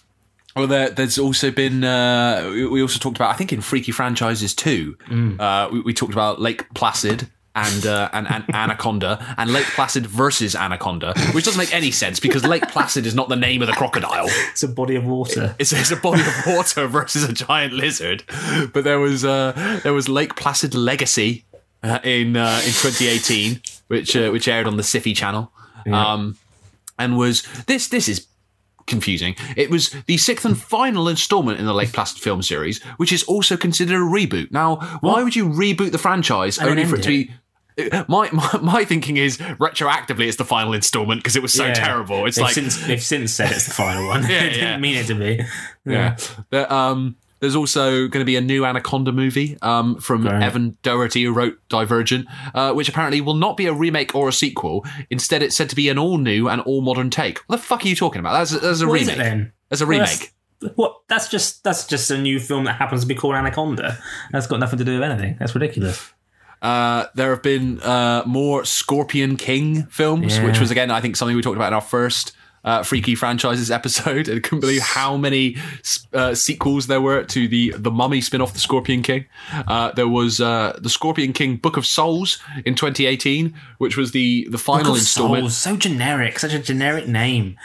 well, there, there's also been. Uh, we also talked about. I think in Freaky Franchises too. Uh, we, we talked about Lake Placid. And, uh, and and Anaconda and Lake Placid versus Anaconda, which doesn't make any sense because Lake Placid is not the name of the crocodile. It's a body of water. It's, it's a body of water versus a giant lizard. But there was uh, there was Lake Placid Legacy uh, in uh, in 2018, which uh, which aired on the Syfy channel, um, and was this this is confusing. It was the sixth and final installment in the Lake Placid film series, which is also considered a reboot. Now, why would you reboot the franchise And only for it to be? My, my my thinking is retroactively it's the final installment because it was so Yeah. terrible. It's they've like since they've since said it's the final one. Yeah, they didn't yeah. mean it to be. yeah. There, um, there's also going to be a new Anaconda movie um, from Great. Evan Daugherty, who wrote Divergent, uh, which apparently will not be a remake or a sequel. Instead, it's said to be an all new and all modern take. What the fuck are you talking about? That's, that's a What is remake. it then? That's a Well, remake. that's- What? That's just that's just a new film that happens to be called Anaconda. That's got nothing to do with anything. That's ridiculous. Uh, there have been uh, more Scorpion King films, Yeah. which was again, I think, something we talked about in our first uh, Freaky franchises episode. I couldn't believe how many uh, sequels there were to the the Mummy spin-off, The Scorpion King. Uh, there was uh, the Scorpion King Book of Souls in 2018, which was the the final Book of installment. Souls, so generic, such a generic name.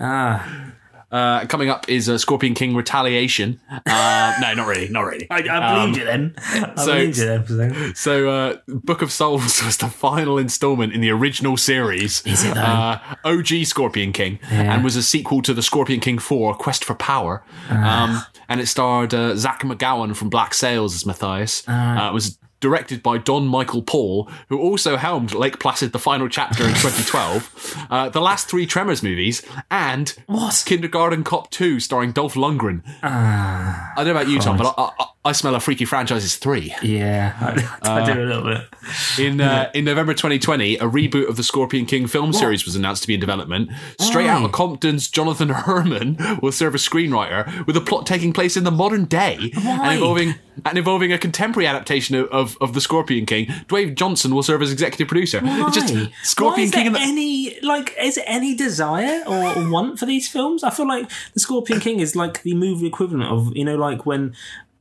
Ah, Uh, coming up is uh, Scorpion King Retaliation. Uh, no, not really, not really. I, I believed you then. I Um, so- believed you then. for a second. So, uh, Book of Souls was the final installment in the original series. Is it? Uh, OG Scorpion King, Yeah. and was a sequel to the Scorpion King 4, Quest for Power. Ah. Um, and it starred uh, Zach McGowan from Black Sails as Matthias. Ah. Uh, it was directed by Don Michael Paul, who also helmed Lake Placid, the final chapter in 2012, uh, the last three Tremors movies, and What? Kindergarten Cop 2, starring Dolph Lundgren. Ah, I don't know about you, Tom, but I, I, I smell a Freaky Franchises 3. yeah, I, I do a little bit. In uh, in November 2020, a reboot of the Scorpion King film series was announced to be in development. Straight out of Compton's Jonathan Herman will serve as screenwriter, with a plot taking place in the modern day Why? and involving and involving a contemporary adaptation of, of, of the Scorpion King. Dwayne Johnson will serve as executive producer. It's just Why? Scorpion Why is King there the, any like is there any desire or want for these films? I feel like the Scorpion King is like the movie equivalent of you know like when.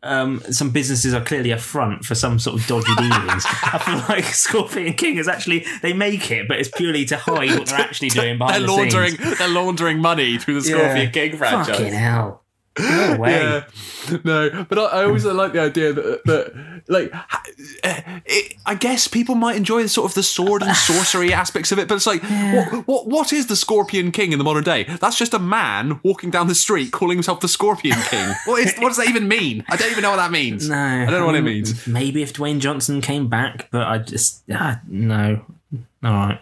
Um, some businesses are clearly a front for some sort of dodgy dealings. I feel like Scorpion King is actually they make it, but it's purely to hide what they're actually doing they're the laundering scenes. they're laundering money through the Scorpion Yeah. King franchise. Fucking hell! No way. Yeah, no, but I, I also like the idea that, that like, it, I guess people might enjoy the sort of the sword and sorcery aspects of it, but it's like, what, what, what is the Scorpion King in the modern day? That's just a man walking down the street calling himself the Scorpion King. what, is, what does that even mean? I don't even know what that means. No, I don't know what it means. Maybe if Dwayne Johnson came back, but I just ah, no. All right.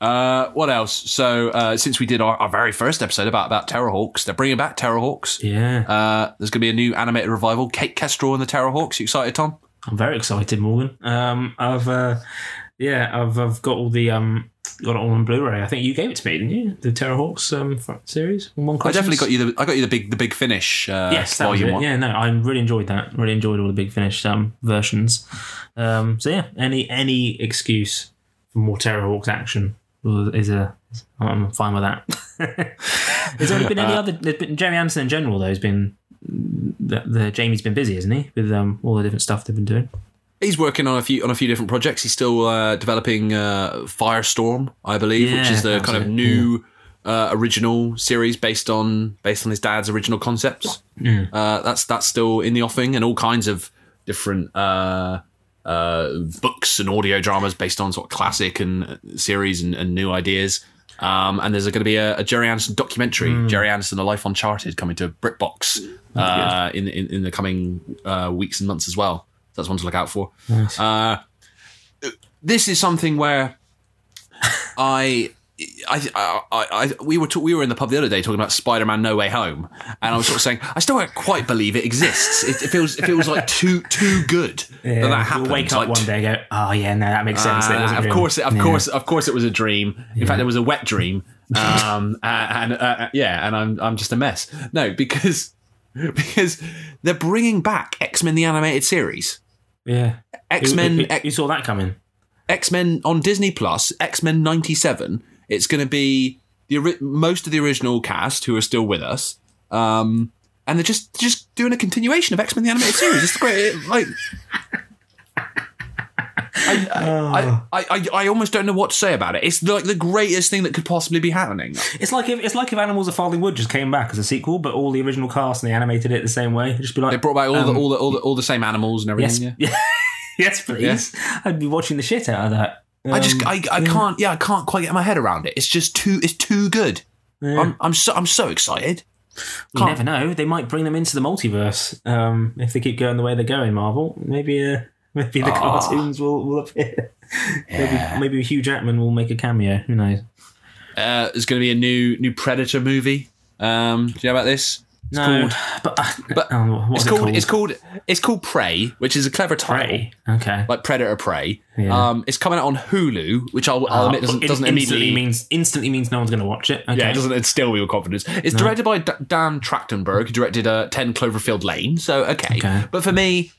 Uh, what else? So, uh, since we did our, our very first episode about about Terrahawks, they're bringing back Terrahawks. Yeah, Uh, there's going to be a new animated revival. Kate Kestrel and the Terrahawks. You excited, Tom? I'm very excited, Morgan. Um, I've uh, yeah, I've I've got all the um, got it all on Blu-ray. I think you gave it to me, didn't you? The Terrahawks um series. One I definitely got you the I got you the big the big finish. Uh, Yes, that was volume. Yeah, no, I really enjoyed that. Really enjoyed all the Big Finish um, versions. Um, so yeah, any any excuse more Terrahawks action is a I'm fine with that. Has there only been Uh, any other? There's been Jeremy Anderson in general though. Has been the, the Jamie's been busy, isn't he, with um, all the different stuff they've been doing. He's working on a few on a few different projects. He's still uh, developing uh, Firestorm, I believe, which is the kind of new uh, original series based on based on his dad's original concepts. Uh, that's that's still in the offing, and all kinds of different uh, books and audio dramas based on sort of classic and uh, series and, and new ideas. Um, and there's going to be a, a Gerry Anderson documentary, Gerry Anderson: A Life Uncharted, coming to BritBox uh, in, in in the coming uh, weeks and months as well. So that's one to look out for. Uh, this is something where I. I, I, I, we were ta- we were in the pub the other day talking about Spider-Man: No Way Home, and I was sort of saying I still don't quite believe it exists. It, it feels it feels like too too good that that You'll happened. wake up Like, one day and go, oh yeah, no, that makes sense. Uh, of real." course, of Yeah. course, of course, it was a dream. In fact, it was a wet dream. Um, and, and uh, yeah, and I'm I'm just a mess. No, because because they're bringing back X Men the animated series. Yeah, X Men you saw that coming. X Men on Disney Plus, X Men '97. It's going to be the most of the original cast who are still with us, um, and they're just just doing a continuation of X Men the animated series. It's great. It, like, I, I, I, I, I almost don't know what to say about it. It's like the greatest thing that could possibly be happening. It's like if it's like if Animals of Farthing Wood just came back as a sequel, but all the original cast and they animated it the same way. It'd just be like They brought back all um, the all the all the all the same animals and everything. yes, everything. Yeah. yes, please. I'd be watching the shit out of that. I just Um, I, I can't yeah I can't quite get my head around it. It's just too it's too good. I'm I'm so I'm so excited. you can't- never know. They might bring them into the multiverse um, if they keep going the way they're going. Marvel, maybe. Uh, Maybe the Ah. cartoons will, will appear. maybe, maybe Hugh Jackman will make a cameo. Who knows? Uh, there's going to be a new new Predator movie. Um, do you know about this? It's no, called but, uh, But oh, it's it called, called? it's called it's called Prey, which is a clever title, Prey. Okay. like Predator Prey. Yeah. Um, it's coming out on Hulu, which I'll, I'll admit doesn't, Uh, doesn't instantly immediately means instantly means no one's going to watch it. Okay. Yeah, it doesn't instill with confidence. It's directed by D- Dan Trachtenberg, who directed uh, 10 Cloverfield Lane. So, okay. Okay. But for me,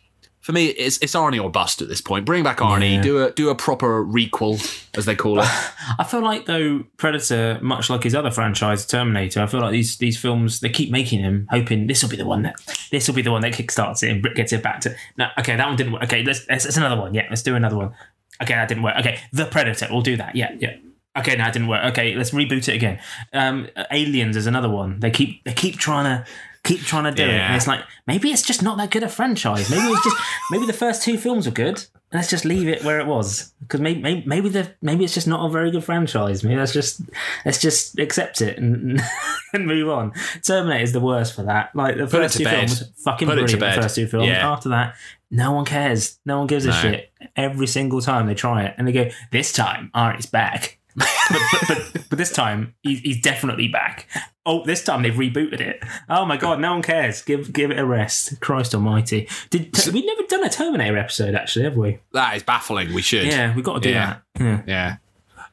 for me, it's, it's Arnie or bust at this point. Bring back Arnie, Yeah. do a do a proper requel, as they call it. I feel like though Predator, much like his other franchise, Terminator, I feel like these these films they keep making him, hoping this will be the one that this will be the one that kickstarts it and gets it back to. No, okay, that one didn't work. Okay, let's let's, let's another one. Yeah, let's do another one. Okay, that didn't work. Okay, The Predator, we'll do that. Yeah, yeah. Okay, no, it didn't work. Okay, let's reboot it again. Um, Aliens is another one. They keep they keep trying to keep trying to do it, and it's like maybe it's just not that good a franchise. Maybe it's just maybe the first two films were good. and Let's just leave it where it was because maybe, maybe maybe the maybe it's just not a very good franchise. Maybe let's just let's just accept it and and move on. Terminator is the worst for that. Like the Put first two bed. films, fucking Put brilliant. The first two films. Yeah. After that, no one cares. No one gives a No. shit. Every single time they try it, and they go, "This time, Ari's back." But, but, but, but this time he, he's definitely back. Oh, this time they've rebooted it. Oh my god, no one cares. Give give it a rest. Christ Almighty. Did we've never done a Terminator episode actually, have we? that is baffling. We should. Yeah, we've got to do Yeah. that. Yeah.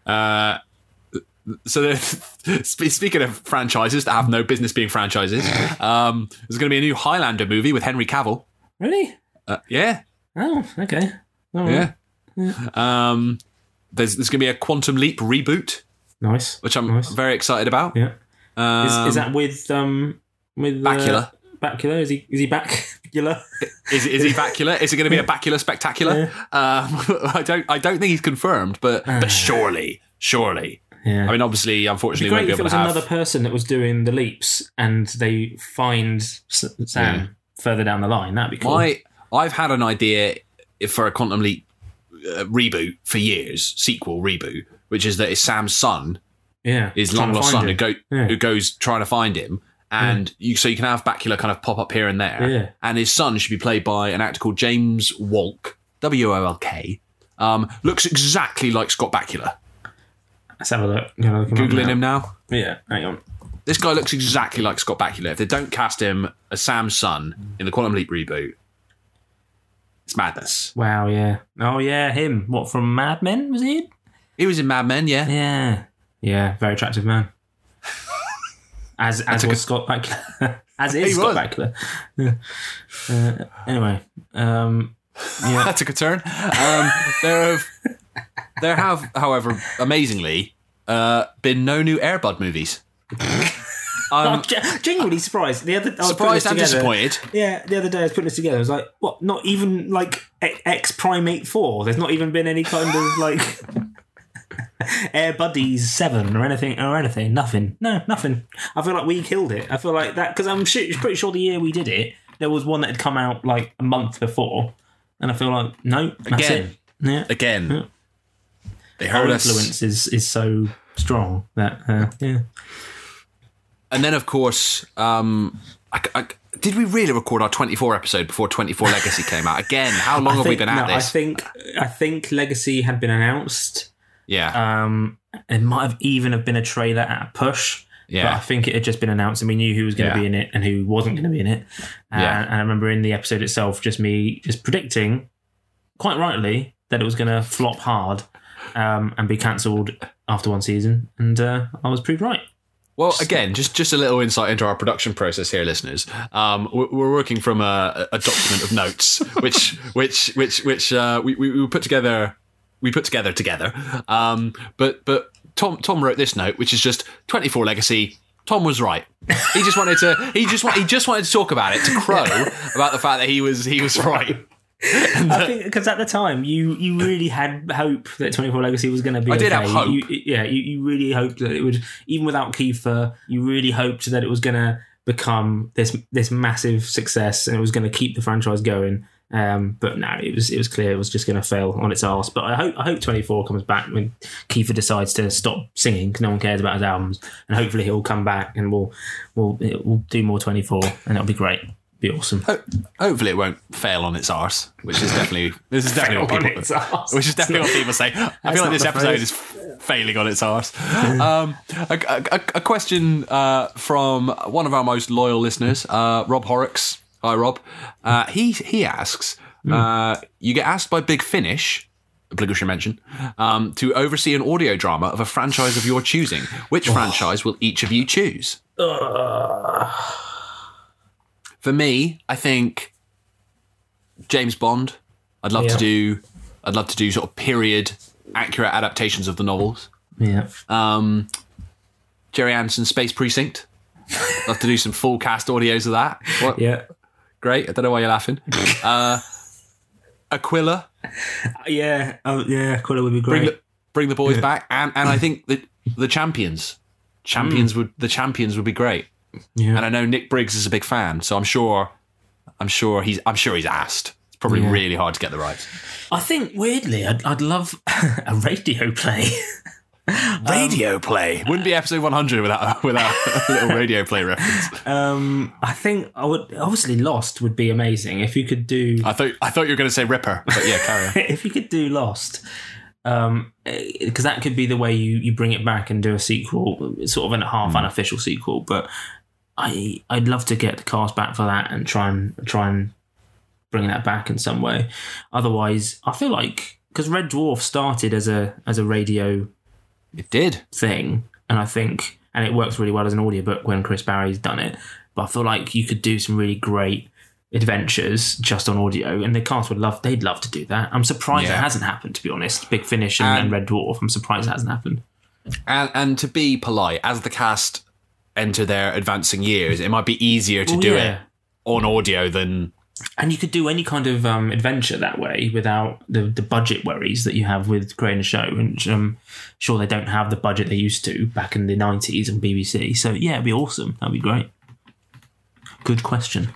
Yeah. Uh, so, speaking of franchises that have no business being franchises, um, there's going to be a new Highlander movie with Henry Cavill. Really? Uh, yeah. Oh, okay. All right. Yeah. Um, there's there's going to be a Quantum Leap reboot, Nice. which I'm Nice. very excited about. Yeah. Um, Is, is that with um with Bakula. Uh, Bakula? Is he is he Bakula? Is, is he Bakula? Is it going to be a Bakula spectacular? Um, I don't I don't think he's confirmed, but but surely, surely. Yeah. I mean, obviously, It'd unfortunately, be we won't great be if it was have. another person that was doing the leaps and they find Sam Yeah. further down the line. That'd be cool. My, I've had an idea for a Quantum Leap uh, reboot for years, sequel reboot, which is that it's Sam's son, yeah, his long lost son, who, go, Yeah. who goes trying to find him. And you, so you can have Bakula kind of pop up here and there. Yeah. And his son should be played by an actor called James Wolk, W O L K. Um, looks exactly like Scott Bakula. Let's have a look. Know, look Googling now. him now. Yeah, hang on. This guy looks exactly like Scott Bakula. If they don't cast him as Sam's son in the Quantum Leap reboot, it's madness. Wow, yeah. Oh, yeah, him. What from Mad Men was he? in? He was in Mad Men, yeah. Yeah, yeah. Very attractive man. As as was good- Scott Bakula. as is He Scott was. Bakula. Uh, anyway, um, yeah. that took a turn. Um, there have, there have, however, amazingly, uh, been no new Airbud movies. I'm ge- genuinely surprised. The other I was putting Surprised and together- disappointed. Yeah, the other day I was putting this together. I was like, what? Not even like X- X Primate Four. There's not even been any kind of like Air Buddies Seven or anything or anything. Nothing. No, nothing. I feel like we killed it. I feel like that because I'm su- pretty sure the year we did it, there was one that had come out like a month before, and I feel like no, that's Again. it. Yeah, Again, they our heard us. influence is is so strong that uh, yeah. And then, of course, um, I, I- did we really record our 24 episode before 24 Legacy came out? Again, how long I have we been at no, this? I think I think Legacy had been announced. yeah. Um, it might have even have been a trailer at a push. Yeah. But I think it had just been announced and we knew who was going to Yeah. be in it and who wasn't going to be in it. And, Yeah. and I remember in the episode itself, just me just predicting, quite rightly, that it was going to flop hard um, and be cancelled after one season. And uh, I was proved right. Well, again, just just a little insight into our production process here, listeners. Um, we're, working from a, a document of notes, which which which which uh, we, we put together. We put together together. Um, but but Tom Tom wrote this note, which is just 24 legacy. Tom was right. He just wanted to. He just He just wanted to talk about it to crow about the fact that he was he was right. I think because at the time you you really had hope that 24 Legacy was going to be. I did okay. have hope. You, yeah, you, you really hoped that it would, even without Kiefer, you really hoped that it was going to become this this massive success and it was going to keep the franchise going. Um, but no, it was it was clear it was just going to fail on its arse. But I hope I hope 24 comes back when Kiefer decides to stop singing because no one cares about his albums, and hopefully he'll come back and we'll we'll we'll do more 24 and it'll be great. Be awesome. Ho- Hopefully, it won't fail on its arse, which is definitely this is definitely what people, which is definitely what people say. I feel like this episode phrase. is failing on its arse. um, a, a, a question uh, from one of our most loyal listeners, uh, Rob Horrocks. Hi, Rob. Uh, he he asks, uh, you get asked by Big Finish. Obligatory mention um, to oversee an audio drama of a franchise of your choosing. Which franchise will each of you choose? For me, I think James Bond. I'd love Yeah. to do. I'd love to do sort of period accurate adaptations of the novels. Yeah. Um, Gerry Anderson Space Precinct. I'd love to do some full cast audios of that. What? Yeah. Great. I don't know why you're laughing. Uh, Aquila. Yeah, oh yeah, Quilla would be Bring great. the bring the boys back, and and I think the the champions. Champions would the champions would be great. Yeah. And I know Nick Briggs is a big fan, so I'm sure, I'm sure he's, I'm sure he's asked. It's probably Yeah. really hard to get the rights. I think weirdly, I'd, I'd love a radio play. Radio play wouldn't be episode 100 without without a little radio play reference. Um, I think I would obviously Lost would be amazing if you could do I thought I thought you were going to say Ripper, but yeah, carry on. if you could do Lost. Um, because that could be the way you, you bring it back and do a sequel, sort of a half unofficial sequel. But I I'd love to get the cast back for that and try and try and bring that back in some way. Otherwise, I feel like because Red Dwarf started as a as a radio It did. thing, and I think and it works really well as an audiobook when Chris Barrie's done it. But I feel like you could do some really great adventures just on audio, and the cast would love. They'd love to do that. I'm surprised Yeah. it hasn't happened. To be honest, Big Finish and, And- and Red Dwarf. I'm surprised it hasn't happened. And and to be polite, as the cast enter their advancing years, it might be easier to Well, do yeah. it on audio than And you could do any kind of um, adventure that way without the, the budget worries that you have with creating a show. And I'm sure they don't have the budget they used to back in the 90s on BBC. So, yeah, it'd be awesome. That'd be great. Good question.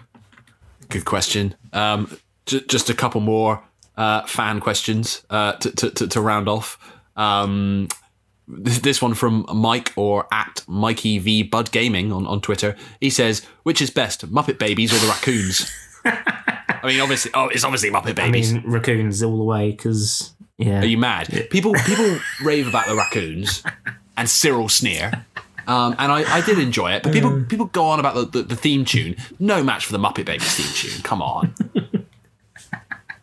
Good question. Um, j- just a couple more uh, fan questions uh, to, to, to, to round off. Um, this, this one from Mike or at Mikey V Bud Gaming on, on Twitter. He says, "Which is best, Muppet Babies or the raccoons?" I mean, obviously, oh, it's obviously Muppet Babies. I mean, raccoons all the way because, yeah. Are you mad? People people rave about the raccoons and Cyril sneer. Um, and I, I did enjoy it, but people people go on about the, the, the theme tune. No match for the Muppet Babies theme tune. Come on.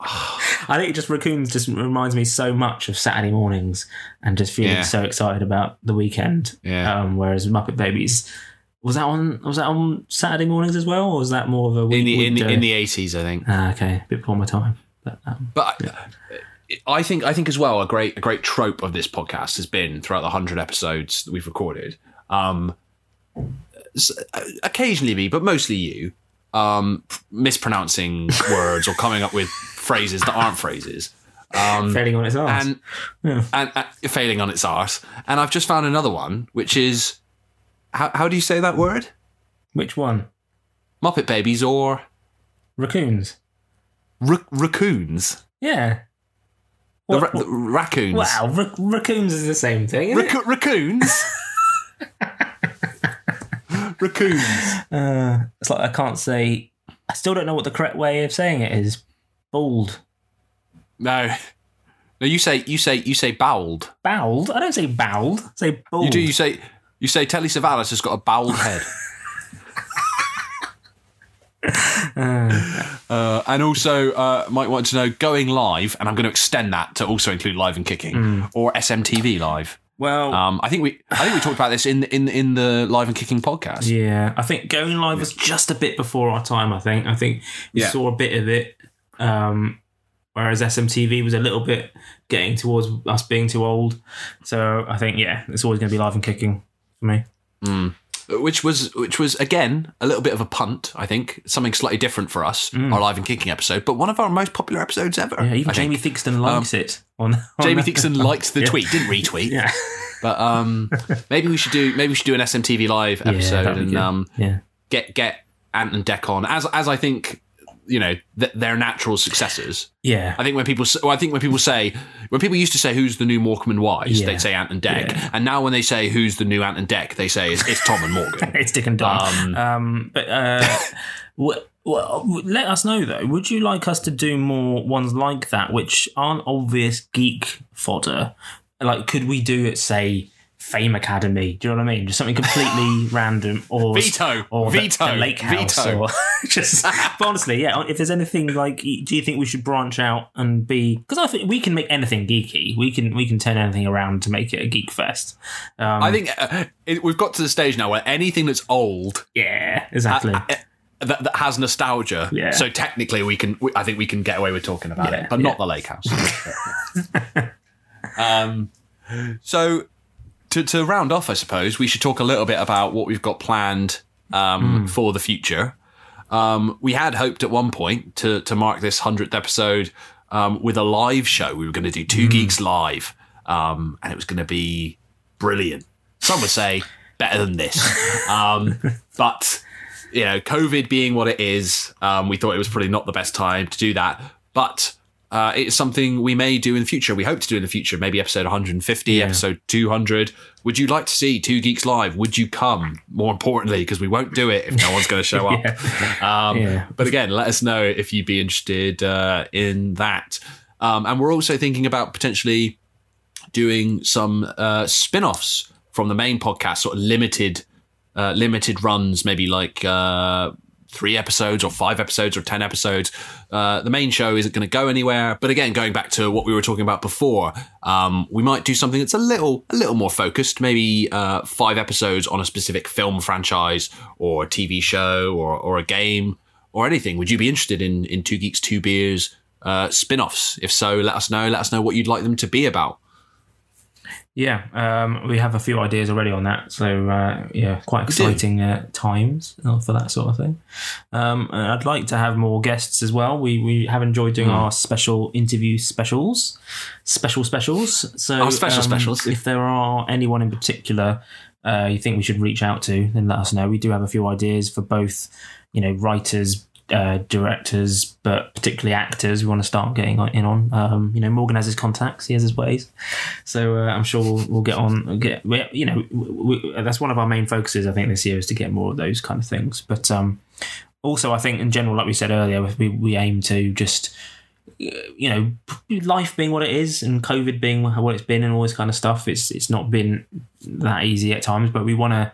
I think just raccoons just reminds me so much of Saturday mornings and just feeling Yeah. so excited about the weekend. Yeah. Um, whereas Muppet Babies was that on was that on Saturday mornings as well, or was that more of a In week, the in, the- in the eighties, I think. ah, okay, a bit before my time. But um, But I, I think I think as well a great a great trope of this podcast has been throughout the hundred episodes that we've recorded. Um, occasionally me, but mostly you, um, mispronouncing words or coming up with phrases that aren't phrases. Um, Failing on its arse. and, Yeah. and uh, failing on its arse. And I've just found another one, which is how, how do you say that word? Which one? Muppet babies or Raccoons. ra- raccoons? Yeah. The, What- ra- raccoons. Wow, rac- raccoons is the same thing. Raccoons. raccoons. Uh, it's like I can't say. I still don't know what the correct way of saying it is. Bald. No, no. You say you say you say bowled. Bowled? I don't say bowled. I say bald. You do. You say you say Telly Savalas has got a bowled head. Uh, and also, uh, might want to know going live, and I'm going to extend that to also include live and kicking or SMTV live. well, Um, I think we, I think we talked about this in in in the live and kicking podcast. yeah. I think going live was just a bit before our time. I think. I think we Yeah. saw a bit of it. Um, whereas SMTV was a little bit getting towards us being too old. So I think yeah, it's always going to be live and kicking for me. which was which was again a little bit of a punt. I think something slightly different for us, our live and kicking episode, but one of our most popular episodes ever. Yeah, even I Jamie think. Theakston likes it. On, on Jamie. Theakston liked the Yeah. tweet, didn't retweet. Yeah, But um, maybe we should do maybe we should do an SMTV live episode that'd and um, yeah. get get Ant and Dec on as as I think you know th- they're natural successors. Yeah. I think when people, well, I think when people say, when people used to say who's the new Morecambe and Wise, Yeah. they'd say Ant and Dec, Yeah. and now when they say who's the new Ant and Dec, they say it's, it's Tom and Morgan. it's Dick and Dom. Um, Um, but uh, w- w- let us know though. Would you like us to do more ones like that, which aren't obvious geek fodder? Like, could we do it, say, Fame Academy? Do you know what I mean? Just something completely random, or Veto. or the- Veto. the, Lake House, Veto. or just. But honestly, yeah. If there's anything like, do you think we should branch out and be? Because I think we can make anything geeky. We can we can turn anything around to make it a geek fest. Um, I think uh, it, we've got to the stage now where anything that's old yeah, exactly. uh, that, that has nostalgia. Yeah. So technically, we can. We, I think we can get away with talking about Yeah, it, but yeah. not the lake house. um. So to to round off, I suppose we should talk a little bit about what we've got planned um, for the future. Um, we had hoped at one point to to mark this hundredth episode um, with a live show. We were going to do two geeks live, um, and it was going to be brilliant. Some would say better than this, um, but you know, COVID being what it is, um, we thought it was probably not the best time to do that. But uh, it's something we may do in the future. We hope to do in the future, maybe episode 150, episode 200. Would you like to see Two Geeks Live? Would you come? More importantly, because we won't do it if no one's going to show up. Um, Yeah. But again, let us know if you'd be interested uh, in that. Um, and we're also thinking about potentially doing some uh, spin-offs from the main podcast, sort of limited uh, limited runs, maybe like uh, three episodes or five episodes or ten episodes. Uh, the main show isn't going to go anywhere. But again, going back to what we were talking about before, um, we might do something that's a little a little more focused. Maybe uh, five episodes on a specific film franchise or a TV show or or a game or anything. Would you be interested in in Two Geeks Two Beers? Uh, spin-offs if so let us know let us know what you'd like them to be about Yeah, um, we have a few ideas already on that. So uh, yeah, quite exciting uh, times uh, for that sort of thing. Um, I'd like to have more guests as well. We we have enjoyed doing our special interview specials, special specials. So Our special um, specials. If there are anyone in particular uh, you think we should reach out to, then let us know. We do have a few ideas for both, you know, writers. Uh, directors, but particularly actors, we want to start getting in on. Um, you know, Morgan has his contacts, he has his ways. So uh, I'm sure we'll, we'll get on. Get you know we, we, that's one of our main focuses. I think this year is to get more of those kind of things. But um, also, I think in general, like we said earlier, we, we aim to just you know life being what it is and COVID being what it's been and all this kind of stuff. It's it's not been that easy at times, but we want to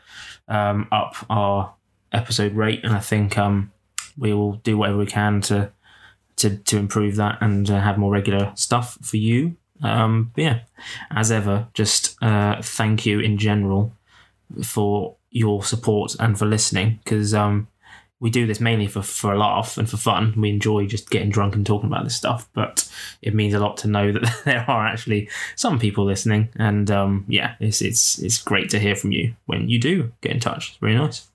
um, up our episode rate, and I think um, we will do whatever we can to to to improve that and uh, have more regular stuff for you. Um, yeah, as ever, just uh, thank you in general for your support and for listening because um, we do this mainly for, for a laugh and for fun. We enjoy just getting drunk and talking about this stuff, but it means a lot to know that there are actually some people listening. And um, yeah, it's it's it's great to hear from you when you do get in touch. It's really nice.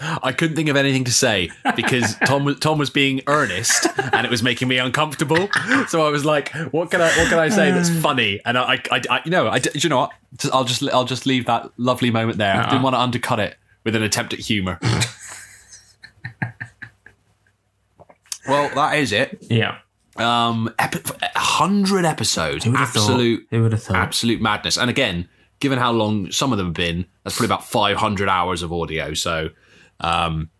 I couldn't think of anything to say because Tom was Tom was being earnest and it was making me uncomfortable. So I was like, "What can I what can I say that's funny?" And I, I, I you know, I, you know what? I'll just I'll just leave that lovely moment there. I didn't want to undercut it with an attempt at humour. well, that is it. Yeah. Um, epi- hundred episodes, Who absolute, thought? Who would have thought? absolute madness. And again, given how long some of them have been, that's probably about five hundred hours of audio. So, um,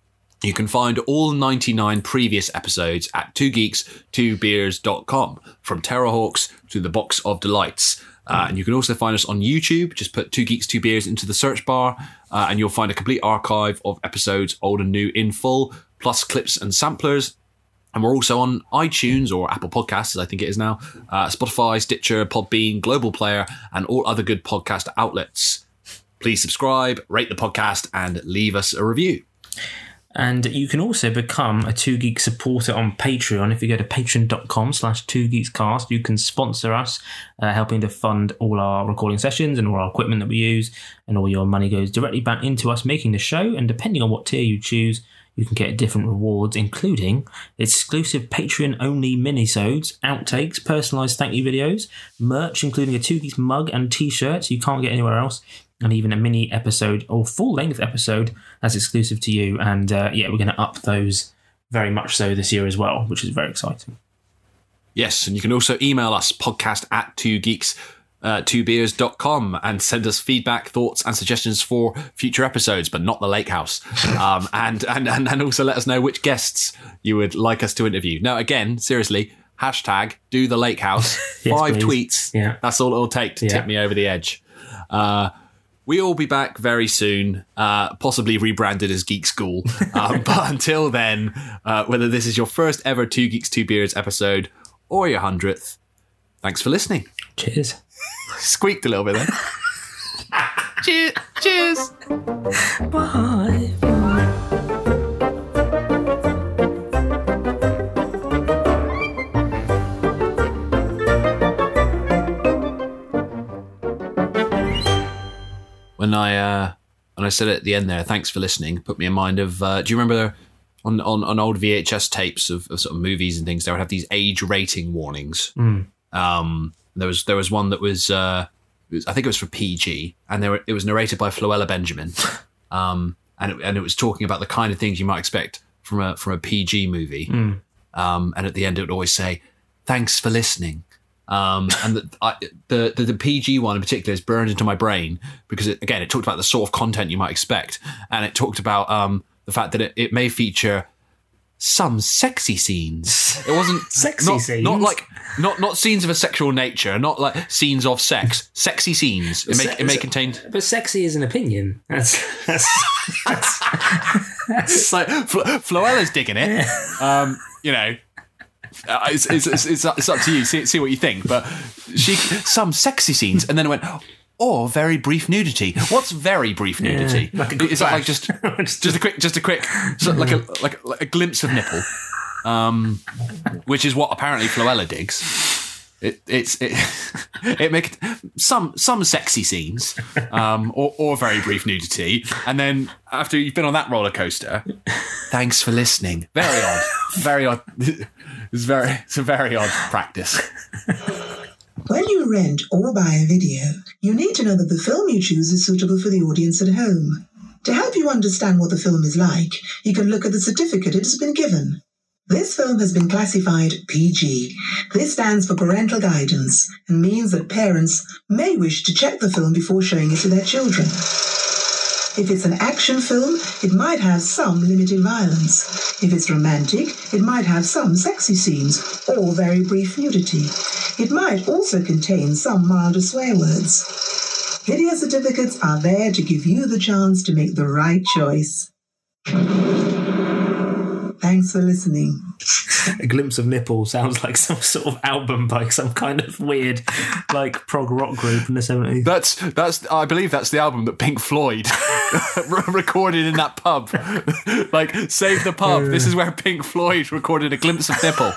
you can find all 99 previous episodes at 2geeks2beers.com from Terrahawks to the Box of Delights. Uh, and you can also find us on YouTube. Just put Two Geeks, Two Beers into the search bar, uh, and you'll find a complete archive of episodes, old and new, in full, plus clips and samplers. And we're also on iTunes or Apple Podcasts, as I think it is now, uh, Spotify, Stitcher, Podbean, Global Player, and all other good podcast outlets. Please subscribe, rate the podcast, and leave us a review. And you can also become a Two Geek supporter on Patreon. If you go to patreon.com slash Two Geeks Cast, you can sponsor us, uh, helping to fund all our recording sessions and all our equipment that we use. And all your money goes directly back into us making the show. And depending on what tier you choose, you can get different rewards, including exclusive Patreon only minisodes, outtakes, personalized thank you videos, merch, including a Two Geeks mug and t shirts you can't get anywhere else, and even a mini episode or full length episode that's exclusive to you. And uh, yeah, we're going to up those very much so this year as well, which is very exciting. Yes, and you can also email us podcast at two geeks. Uh, twobeers.com and send us feedback, thoughts, and suggestions for future episodes, but not the lake house. Um, and, and, and, and also let us know which guests you would like us to interview. Now, again, seriously, hashtag do the lake house. Yes, Five please. tweets. Yeah. That's all it'll take to Yeah. tip me over the edge. Uh, We'll be back very soon, uh, possibly rebranded as Geek School. Um, but until then, uh, whether this is your first ever Two Geeks, Two Beers episode or your hundredth, thanks for listening. Cheers. Squeaked a little bit there. cheers. Cheers. Bye. When I uh, when I said at the end there, thanks for listening, put me in mind of. Uh, do you remember on, on on old VHS tapes of, of sort of movies and things? They would have these age rating warnings. Um, there was there was one that was, uh, was I think it was for PG, and there were, it was narrated by Floella Benjamin, um, and it, and it was talking about the kind of things you might expect from a from a PG movie. Um, and at the end, it would always say, "Thanks for listening." Um, and the, I, the, the the PG one in particular is burned into my brain because it, again, it talked about the sort of content you might expect, and it talked about um, the fact that it, it may feature some sexy scenes. It wasn't Sexy not, scenes? not like not not scenes of a sexual nature, not like scenes of sex. Sexy scenes. It may it may contain. But sexy is an opinion. That's, that's, that's It's like Flo- Floella's digging it. Um, you know. Uh, it's, it's, it's, it's, up, it's up to you. See, see what you think. But she some sexy scenes, and then it went, or very brief nudity. What's very brief nudity? like a Is that like just just a quick, just a quick, so like a like, a- like a glimpse of nipple, um, which is what apparently Floella digs. It, it's it, it make some some sexy scenes, um, or, or very brief nudity, and then after you've been on that roller coaster, thanks for listening. Very odd, very odd. It's very it's a very odd practice. When you rent or buy a video, you need to know that the film you choose is suitable for the audience at home. To help you understand what the film is like, you can look at the certificate it has been given. This film has been classified PG. This stands for parental guidance and means that parents may wish to check the film before showing it to their children. If it's an action film, it might have some limited violence. If it's romantic, it might have some sexy scenes or very brief nudity. It might also contain some milder swear words. Video certificates are there to give you the chance to make the right choice. Thanks for listening. a glimpse of nipple sounds like some sort of album by some kind of weird, like prog rock group in the seventies. That's that's I believe that's the album that Pink Floyd recorded in that pub. like save the pub. This is where Pink Floyd recorded a glimpse of nipple.